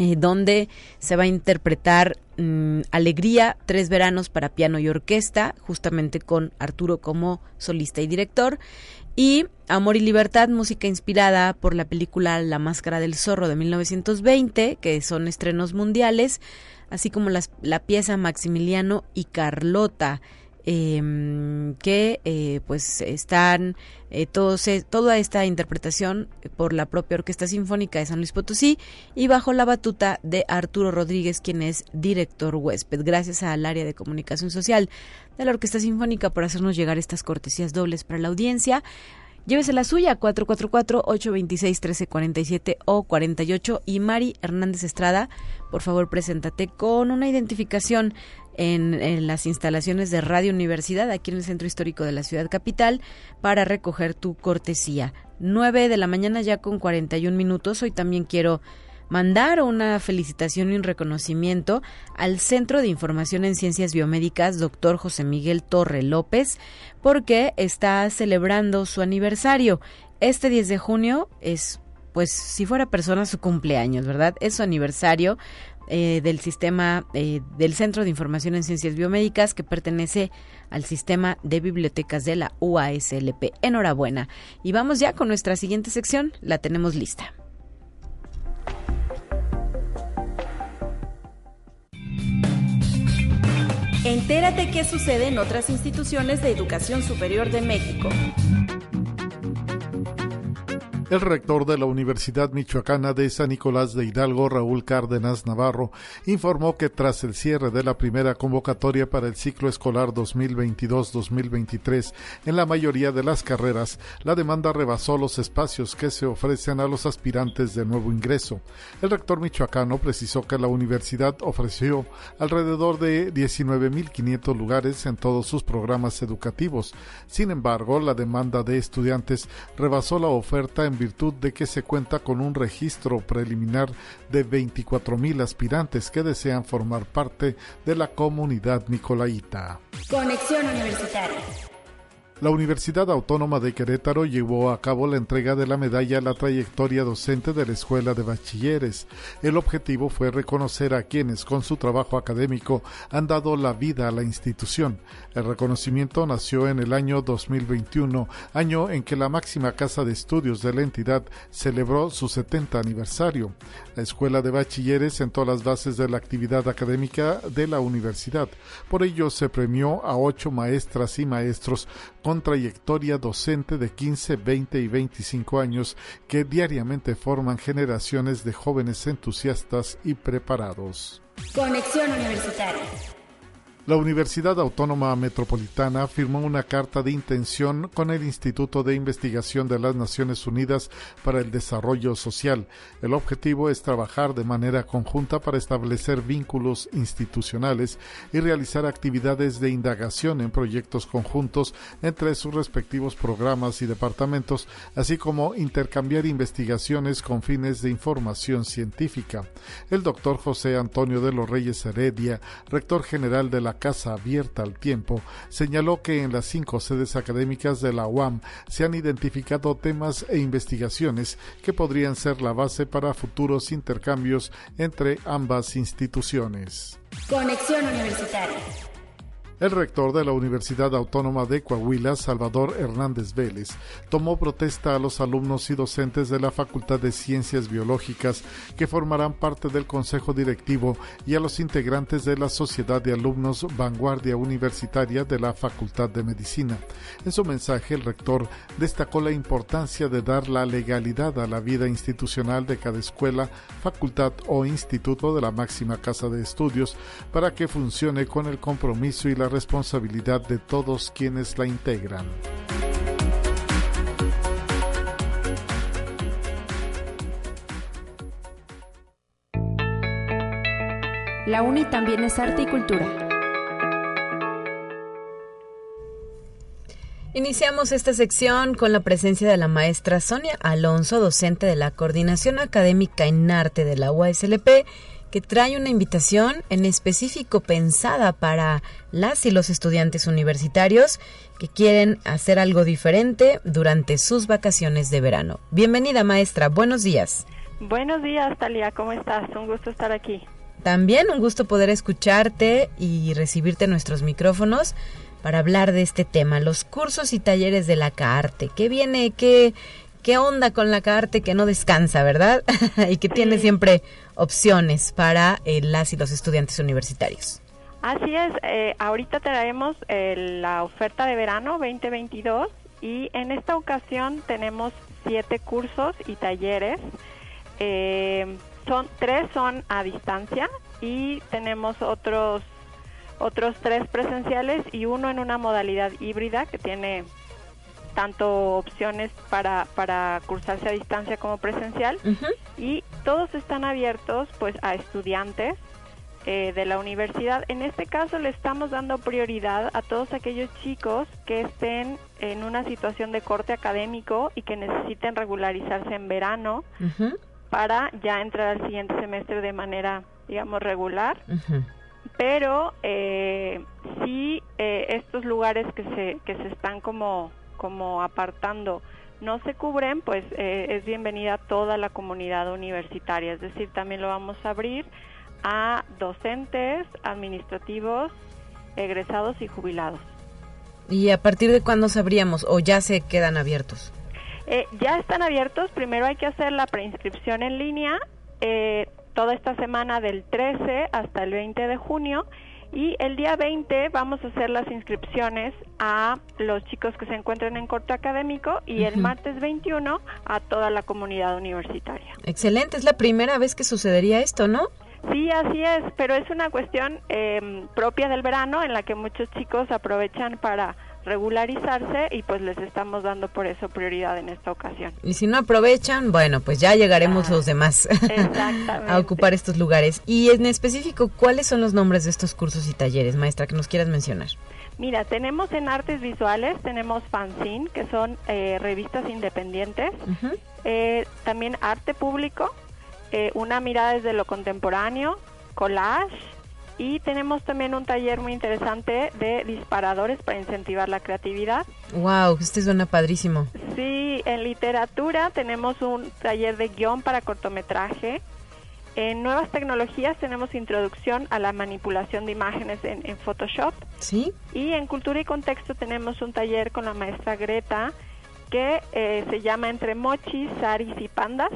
Speaker 1: Eh, donde se va a interpretar mm, Alegría, Tres Veranos para piano y orquesta, justamente con Arturo como solista y director. Y Amor y Libertad, música inspirada por la película La Máscara del Zorro de 1920, que son estrenos mundiales, así como la pieza Maximiliano y Carlota, em, que eh, pues están eh, todos, toda esta interpretación por la propia Orquesta Sinfónica de San Luis Potosí y bajo la batuta de Arturo Rodríguez, quien es director huésped. Gracias al área de comunicación social de la Orquesta Sinfónica por hacernos llegar estas cortesías dobles para la audiencia. Llévese la suya, 444-826-1347 o 48. Y Mari Hernández Estrada, por favor, preséntate con una identificación en, las instalaciones de Radio Universidad, aquí en el Centro Histórico de la Ciudad Capital, para recoger tu cortesía. 9 de la mañana ya con 41 minutos. Hoy también quiero mandar una felicitación y un reconocimiento al Centro de Información en Ciencias Biomédicas, doctor José Miguel Torre López, porque está celebrando su aniversario. Este 10 de junio es, pues, si fuera persona, su cumpleaños, ¿verdad? Es su aniversario. Eh, del sistema eh, del Centro de Información en Ciencias Biomédicas que pertenece al sistema de bibliotecas de la UASLP. Enhorabuena. Y vamos ya con nuestra siguiente sección, la tenemos lista.
Speaker 9: Entérate qué sucede en otras instituciones de educación superior de México.
Speaker 10: El rector de la Universidad Michoacana de San Nicolás de Hidalgo, Raúl Cárdenas Navarro, informó que tras el cierre de la primera convocatoria para el ciclo escolar 2022-2023 en la mayoría de las carreras, la demanda rebasó los espacios que se ofrecen a los aspirantes de nuevo ingreso. El rector michoacano precisó que la universidad ofreció alrededor de 19.500 lugares en todos sus programas educativos. Sin embargo, la demanda de estudiantes rebasó la oferta en virtud de que se cuenta con un registro preliminar de 24.000 aspirantes que desean formar parte de la comunidad nicolaita.
Speaker 9: Conexión Universitaria.
Speaker 10: La Universidad Autónoma de Querétaro llevó a cabo la entrega de la medalla a la trayectoria docente de la Escuela de Bachilleres. El objetivo fue reconocer a quienes con su trabajo académico han dado la vida a la institución. El reconocimiento nació en el año 2021, año en que la máxima casa de estudios de la entidad celebró su 70 aniversario. La Escuela de Bachilleres sentó las bases de la actividad académica de la universidad. Por ello se premió a ocho maestras y maestros con trayectoria docente de 15, 20 y 25 años que diariamente forman generaciones de jóvenes entusiastas y preparados.
Speaker 9: Conexión Universitaria.
Speaker 10: La Universidad Autónoma Metropolitana firmó una carta de intención con el Instituto de Investigación de las Naciones Unidas para el Desarrollo Social. El objetivo es trabajar de manera conjunta para establecer vínculos institucionales y realizar actividades de indagación en proyectos conjuntos entre sus respectivos programas y departamentos, así como intercambiar investigaciones con fines de información científica. El doctor José Antonio de los Reyes Heredia, rector general de la Casa Abierta al Tiempo, señaló que en las cinco sedes académicas de la UAM se han identificado temas e investigaciones que podrían ser la base para futuros intercambios entre ambas instituciones.
Speaker 9: Conexión Universitaria.
Speaker 10: El rector de la Universidad Autónoma de Coahuila, Salvador Hernández Vélez, tomó protesta a los alumnos y docentes de la Facultad de Ciencias Biológicas que formarán parte del Consejo Directivo y a los integrantes de la Sociedad de Alumnos Vanguardia Universitaria de la Facultad de Medicina. En su mensaje, el rector destacó la importancia de dar la legalidad a la vida institucional de cada escuela, facultad o instituto de la máxima casa de estudios para que funcione con el compromiso y la responsabilidad de todos quienes la integran.
Speaker 2: La UNI también es arte y cultura.
Speaker 1: Iniciamos esta sección con la presencia de la maestra Sonia Alonso, docente de la Coordinación Académica en Arte de la UASLP que trae una invitación en específico pensada para las y los estudiantes universitarios que quieren hacer algo diferente durante sus vacaciones de verano. Bienvenida maestra, buenos días.
Speaker 11: Buenos días Talia, ¿cómo estás? Un gusto estar aquí.
Speaker 1: También un gusto poder escucharte y recibirte en nuestros micrófonos para hablar de este tema, los cursos y talleres de la CARTE. ¿Qué viene? ¿Qué, qué onda con la CARTE que no descansa, verdad? y que tiene siempre opciones para eh, las y los estudiantes universitarios.
Speaker 11: Así es, eh, ahorita traemos eh, la oferta de verano 2022 y en esta ocasión tenemos siete cursos y talleres. son tres son a distancia y tenemos otros otros tres presenciales y uno en una modalidad híbrida que tiene tanto opciones para, para cursarse a distancia como presencial y todos están abiertos pues a estudiantes eh, de la universidad. En este caso le estamos dando prioridad a todos aquellos chicos que estén en una situación de corte académico y que necesiten regularizarse en verano para ya entrar al siguiente semestre de manera, digamos, regular. Pero eh, sí, eh, estos lugares que se, que se están como como apartando no se cubren, pues eh, es bienvenida toda la comunidad universitaria. Es decir, también lo vamos a abrir a docentes, administrativos, egresados y jubilados.
Speaker 1: ¿Y a partir de cuándo sabríamos o ya se quedan abiertos?
Speaker 11: Eh, ya están abiertos. Primero hay que hacer la preinscripción en línea eh, toda esta semana del 13 hasta el 20 de junio y el día 20 vamos a hacer las inscripciones a los chicos que se encuentran en corte académico y el martes 21 a toda la comunidad universitaria.
Speaker 1: Excelente, es la primera vez que sucedería esto, ¿no?
Speaker 11: Sí, así es, pero es una cuestión eh, propia del verano en la que muchos chicos aprovechan para regularizarse y pues les estamos dando por eso prioridad en esta ocasión.
Speaker 1: Y si no aprovechan, bueno, pues ya llegaremos los demás a ocupar estos lugares. Y en específico, ¿cuáles son los nombres de estos cursos y talleres, maestra, que nos quieras mencionar?
Speaker 11: Mira, tenemos en artes visuales, tenemos fanzine, que son eh, revistas independientes, eh, también arte público, eh, una mirada desde lo contemporáneo, collage, Y tenemos también un taller muy interesante de disparadores para incentivar la creatividad.
Speaker 1: Wow, este suena padrísimo.
Speaker 11: Sí, en literatura tenemos un taller de guion para cortometraje. En nuevas tecnologías tenemos introducción a la manipulación de imágenes en, en Photoshop.
Speaker 1: Sí.
Speaker 11: Y en cultura y contexto tenemos un taller con la maestra Greta que eh, se llama Entre mochis, saris y pandas,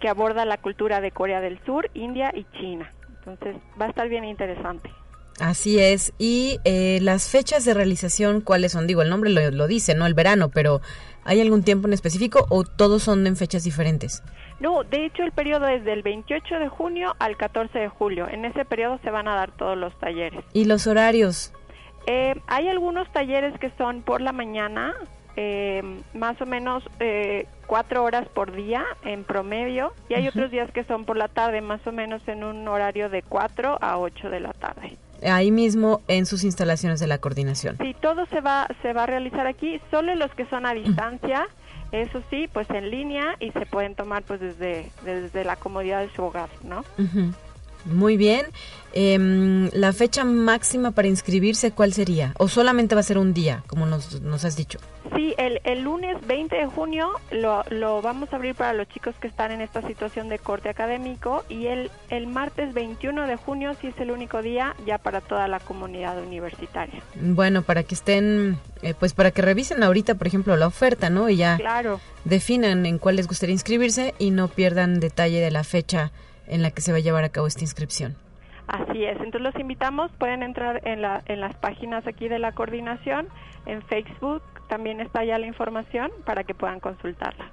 Speaker 11: que aborda la cultura de Corea del Sur, India y China. Entonces va a estar bien interesante.
Speaker 1: Así es. Y eh, las fechas de realización, ¿cuáles son? Digo, el nombre lo, lo, dice, ¿no? El verano, pero ¿hay algún tiempo en específico o todos son en fechas diferentes?
Speaker 11: No, de hecho el periodo es del 28 de junio al 14 de julio. En ese periodo se van a dar todos los talleres.
Speaker 1: ¿Y los horarios?
Speaker 11: Eh, hay algunos talleres que son por la mañana, eh, más o menos eh, cuatro horas por día en promedio y hay otros días que son por la tarde, más o menos en un horario de 4 a 8 de la tarde.
Speaker 1: Ahí mismo en sus instalaciones de la coordinación.
Speaker 11: Sí, todo se va, se va a realizar aquí, solo los que son a distancia, eso sí, pues en línea y se pueden tomar pues desde, desde la comodidad de su hogar, ¿no?
Speaker 1: Muy bien. Eh, ¿La fecha máxima para inscribirse cuál sería? ¿O solamente va a ser un día, como nos, nos has dicho?
Speaker 11: Sí, el, el, lunes 20 de junio lo, lo, vamos a abrir para los chicos que están en esta situación de corte académico y el, el martes 21 de junio sí es el único día ya para toda la comunidad universitaria.
Speaker 1: Bueno, para que estén, eh, pues para que revisen ahorita, por ejemplo, la oferta, ¿no? Y ya
Speaker 11: claro.
Speaker 1: definan en cuál les gustaría inscribirse y no pierdan detalle de la fecha en la que se va a llevar a cabo esta inscripción.
Speaker 11: Así es, entonces los invitamos, pueden entrar en, la, en las páginas aquí de la coordinación, en Facebook también está ya la información para que puedan consultarla.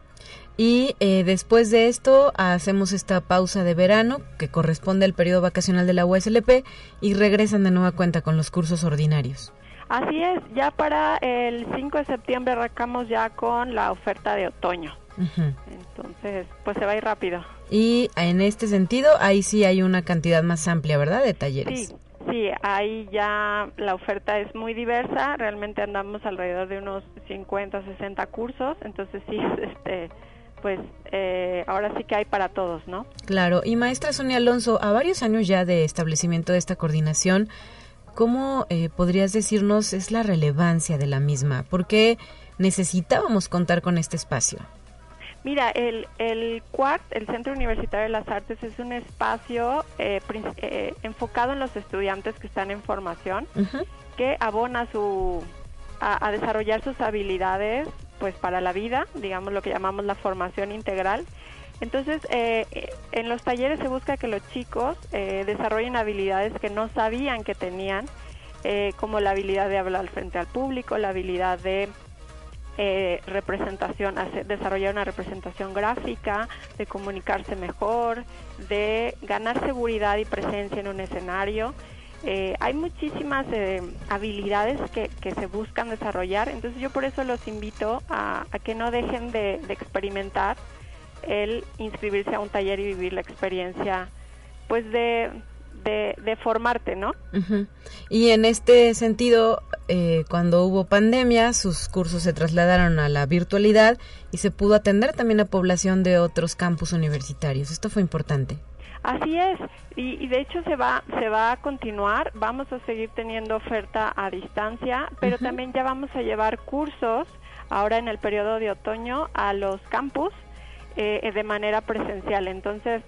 Speaker 1: Y eh, después de esto hacemos esta pausa de verano que corresponde al periodo vacacional de la USLP y regresan de nueva cuenta con los cursos ordinarios.
Speaker 11: Así es, ya para el 5 de septiembre arrancamos ya con la oferta de otoño. Uh -huh. Entonces, pues se va a ir rápido.
Speaker 1: Y en este sentido, ahí sí hay una cantidad más amplia, ¿verdad? De talleres.
Speaker 11: Sí, sí, ahí ya la oferta es muy diversa. Realmente andamos alrededor de unos 50, 60 cursos. Entonces, sí, este, pues eh, ahora sí que hay para todos, ¿no?
Speaker 1: Claro. Y maestra Sonia Alonso, a varios años ya de establecimiento de esta coordinación, ¿cómo eh, podrías decirnos es la relevancia de la misma? ¿Por qué necesitábamos contar con este espacio?
Speaker 11: Mira, el, el CUART, el Centro Universitario de las Artes, es un espacio eh, eh, enfocado en los estudiantes que están en formación, uh -huh. que abona su, a, a, desarrollar sus habilidades pues para la vida, digamos lo que llamamos la formación integral. Entonces, eh, en los talleres se busca que los chicos desarrollen habilidades que no sabían que tenían, como la habilidad de hablar frente al público, la habilidad de eh, representación, hacer, desarrollar una representación gráfica, de comunicarse mejor, de ganar seguridad y presencia en un escenario. Eh, hay muchísimas eh, habilidades que, se buscan desarrollar, entonces yo por eso los invito a, a que no dejen de, de, experimentar el inscribirse a un taller y vivir la experiencia pues de, de, de formarte, ¿no?
Speaker 1: Uh -huh. Y en este sentido, eh, cuando hubo pandemia, sus cursos se trasladaron a la virtualidad y se pudo atender también a población de otros campus universitarios. Esto fue importante.
Speaker 11: Así es, y, y, de hecho se va se va a continuar. Vamos a seguir teniendo oferta a distancia, pero uh -huh. también ya vamos a llevar cursos ahora en el periodo de otoño a los campus eh, de manera presencial. Entonces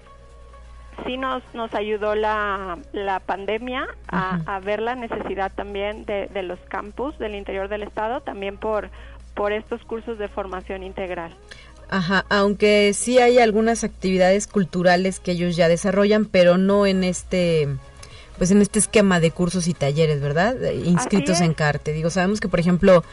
Speaker 11: sí nos, nos ayudó la, la pandemia a, a, ver la necesidad también de, de, los campus del interior del estado, también por, por estos cursos de formación integral.
Speaker 1: Ajá, aunque sí hay algunas actividades culturales que ellos ya desarrollan, pero no en este pues en este esquema de cursos y talleres, ¿verdad? Inscritos en CARTE. Digo, sabemos que por ejemplo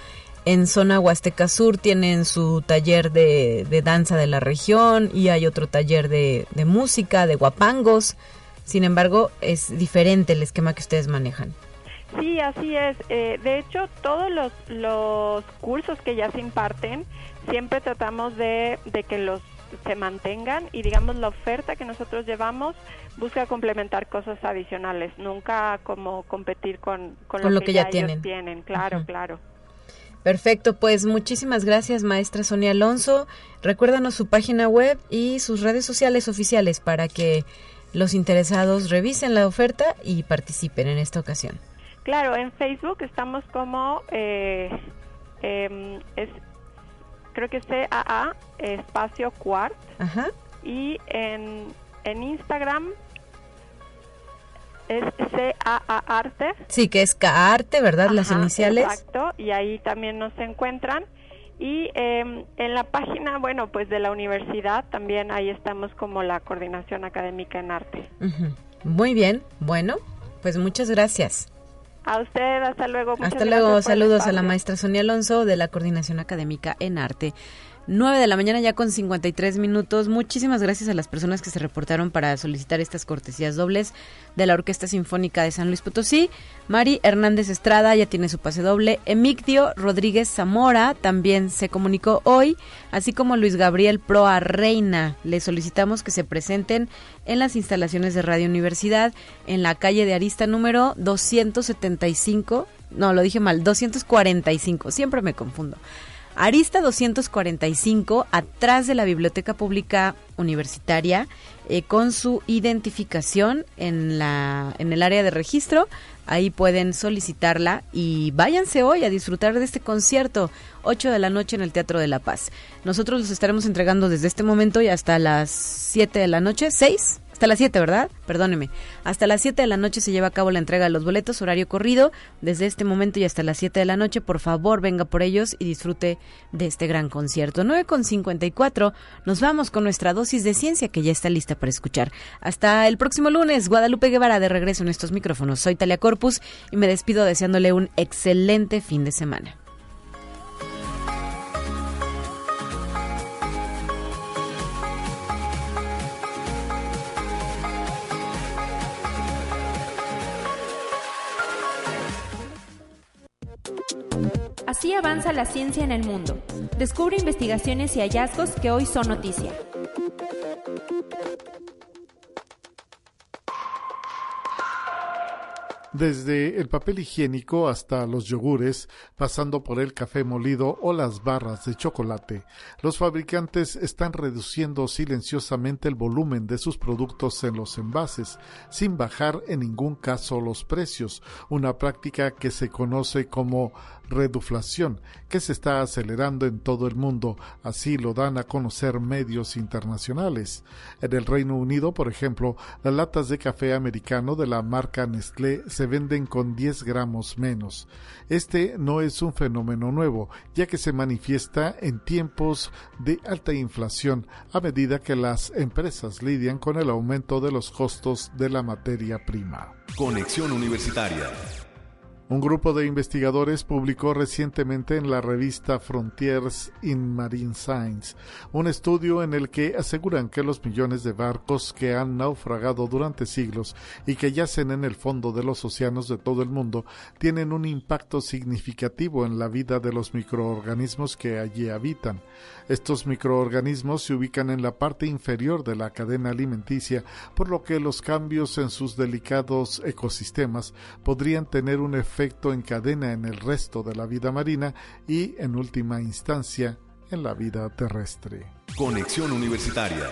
Speaker 1: en zona Huasteca Sur tienen su taller de, de, danza de la región y hay otro taller de, de música, de guapangos. Sin embargo, es diferente el esquema que ustedes manejan.
Speaker 11: Sí, así es. Eh, de hecho, todos los, los cursos que ya se imparten, siempre tratamos de, de que los se mantengan y digamos la oferta que nosotros llevamos busca complementar cosas adicionales, nunca como competir con, con,
Speaker 1: con
Speaker 11: lo,
Speaker 1: que,
Speaker 11: que
Speaker 1: ya, tienen.
Speaker 11: tienen. Claro, uh -huh. claro.
Speaker 1: Perfecto, pues muchísimas gracias maestra Sonia Alonso. Recuérdanos su página web y sus redes sociales oficiales para que los interesados revisen la oferta y participen en esta ocasión.
Speaker 11: Claro, en Facebook estamos como, eh, em, es, creo que es CAA, espacio Quart.
Speaker 1: Ajá.
Speaker 11: Y en, en Instagram es CAA Arte.
Speaker 1: Sí, que es CAARTE, ¿verdad? Las iniciales.
Speaker 11: Exacto, y ahí también nos encuentran. Y eh, en la página, bueno, pues de la universidad también ahí estamos como la coordinación académica en arte.
Speaker 1: Muy bien, bueno, pues muchas gracias.
Speaker 11: A usted, hasta luego. muchas
Speaker 1: Hasta luego, saludos a la maestra Sonia Alonso de la Coordinación Académica en Arte. 9 de la mañana ya con 53 minutos. Muchísimas gracias a las personas que se reportaron para solicitar estas cortesías dobles de la Orquesta Sinfónica de San Luis Potosí. Mari Hernández Estrada ya tiene su pase doble. Emigdio Rodríguez Zamora también se comunicó hoy, así como Luis Gabriel Proa Reina. Le solicitamos que se presenten en las instalaciones de Radio Universidad en la calle de Arista número 275. No, lo dije mal, 245. Siempre me confundo. Arista 245, atrás de la Biblioteca Pública Universitaria, eh, con su identificación en, la, en el área de registro. Ahí pueden solicitarla y váyanse hoy a disfrutar de este concierto, 8 de la noche en el Teatro de la Paz. Nosotros los estaremos entregando desde este momento y hasta las 7 de la noche, 6, hasta las 7, ¿verdad? Perdóneme. Hasta las 7 de la noche se lleva a cabo la entrega de los boletos, horario corrido. Desde este momento y hasta las 7 de la noche, por favor, venga por ellos y disfrute de este gran concierto. 9 con 54, nos vamos con nuestra dosis de ciencia que ya está lista para escuchar. Hasta el próximo lunes, Guadalupe Guevara de regreso en estos micrófonos. Soy Talia Corpus y me despido deseándole un excelente fin de semana.
Speaker 2: Así avanza la ciencia en el mundo. Descubre investigaciones y hallazgos que hoy son noticia.
Speaker 10: Desde el papel higiénico hasta los yogures, pasando por el café molido o las barras de chocolate, los fabricantes están reduciendo silenciosamente el volumen de sus productos en los envases, sin bajar en ningún caso los precios, una práctica que se conoce como reduflación, que se está acelerando en todo el mundo, así lo dan a conocer medios internacionales. En el Reino Unido, por ejemplo, las latas de café americano de la marca Nestlé se venden con 10 gramos menos. Este no es un fenómeno nuevo, ya que se manifiesta en tiempos de alta inflación a medida que las empresas lidian con el aumento de los costos de la materia prima.
Speaker 5: Conexión Universitaria.
Speaker 10: Un grupo de investigadores publicó recientemente en la revista Frontiers in Marine Science un estudio en el que aseguran que los millones de barcos que han naufragado durante siglos y que yacen en el fondo de los océanos de todo el mundo tienen un impacto significativo en la vida de los microorganismos que allí habitan. Estos microorganismos se ubican en la parte inferior de la cadena alimenticia, por lo que los cambios en sus delicados ecosistemas podrían tener un efecto en cadena en el resto de la vida marina y, en última instancia, en la vida terrestre.
Speaker 5: Conexión Universitaria.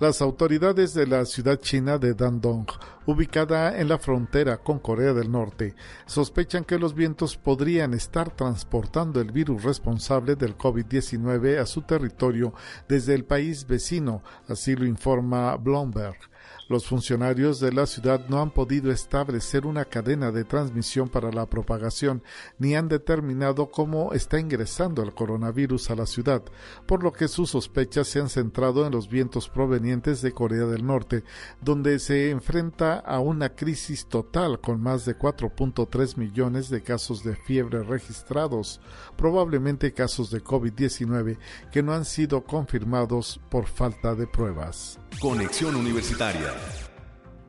Speaker 10: Las autoridades de la ciudad china de Dandong, ubicada en la frontera con Corea del Norte, sospechan que los vientos podrían estar transportando el virus responsable del COVID-19 a su territorio desde el país vecino, así lo informa Bloomberg. Los funcionarios de la ciudad no han podido establecer una cadena de transmisión para la propagación ni han determinado cómo está ingresando el coronavirus a la ciudad, por lo que sus sospechas se han centrado en los vientos provenientes de Corea del Norte, donde se enfrenta a una crisis total con más de 4.3 millones de casos de fiebre registrados, probablemente casos de COVID-19 que no han sido confirmados por falta de pruebas.
Speaker 5: Conexión Universitaria.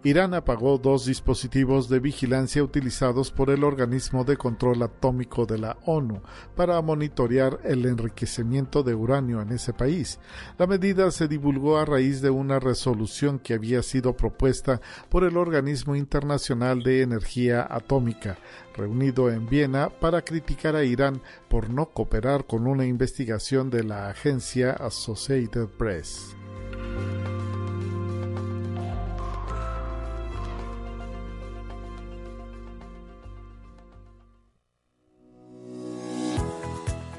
Speaker 10: Irán apagó dos dispositivos de vigilancia utilizados por el organismo de control atómico de la ONU para monitorear el enriquecimiento de uranio en ese país. La medida se divulgó a raíz de una resolución que había sido propuesta por el Organismo Internacional de Energía Atómica, reunido en Viena para criticar a Irán por no cooperar con una investigación de la agencia Associated Press.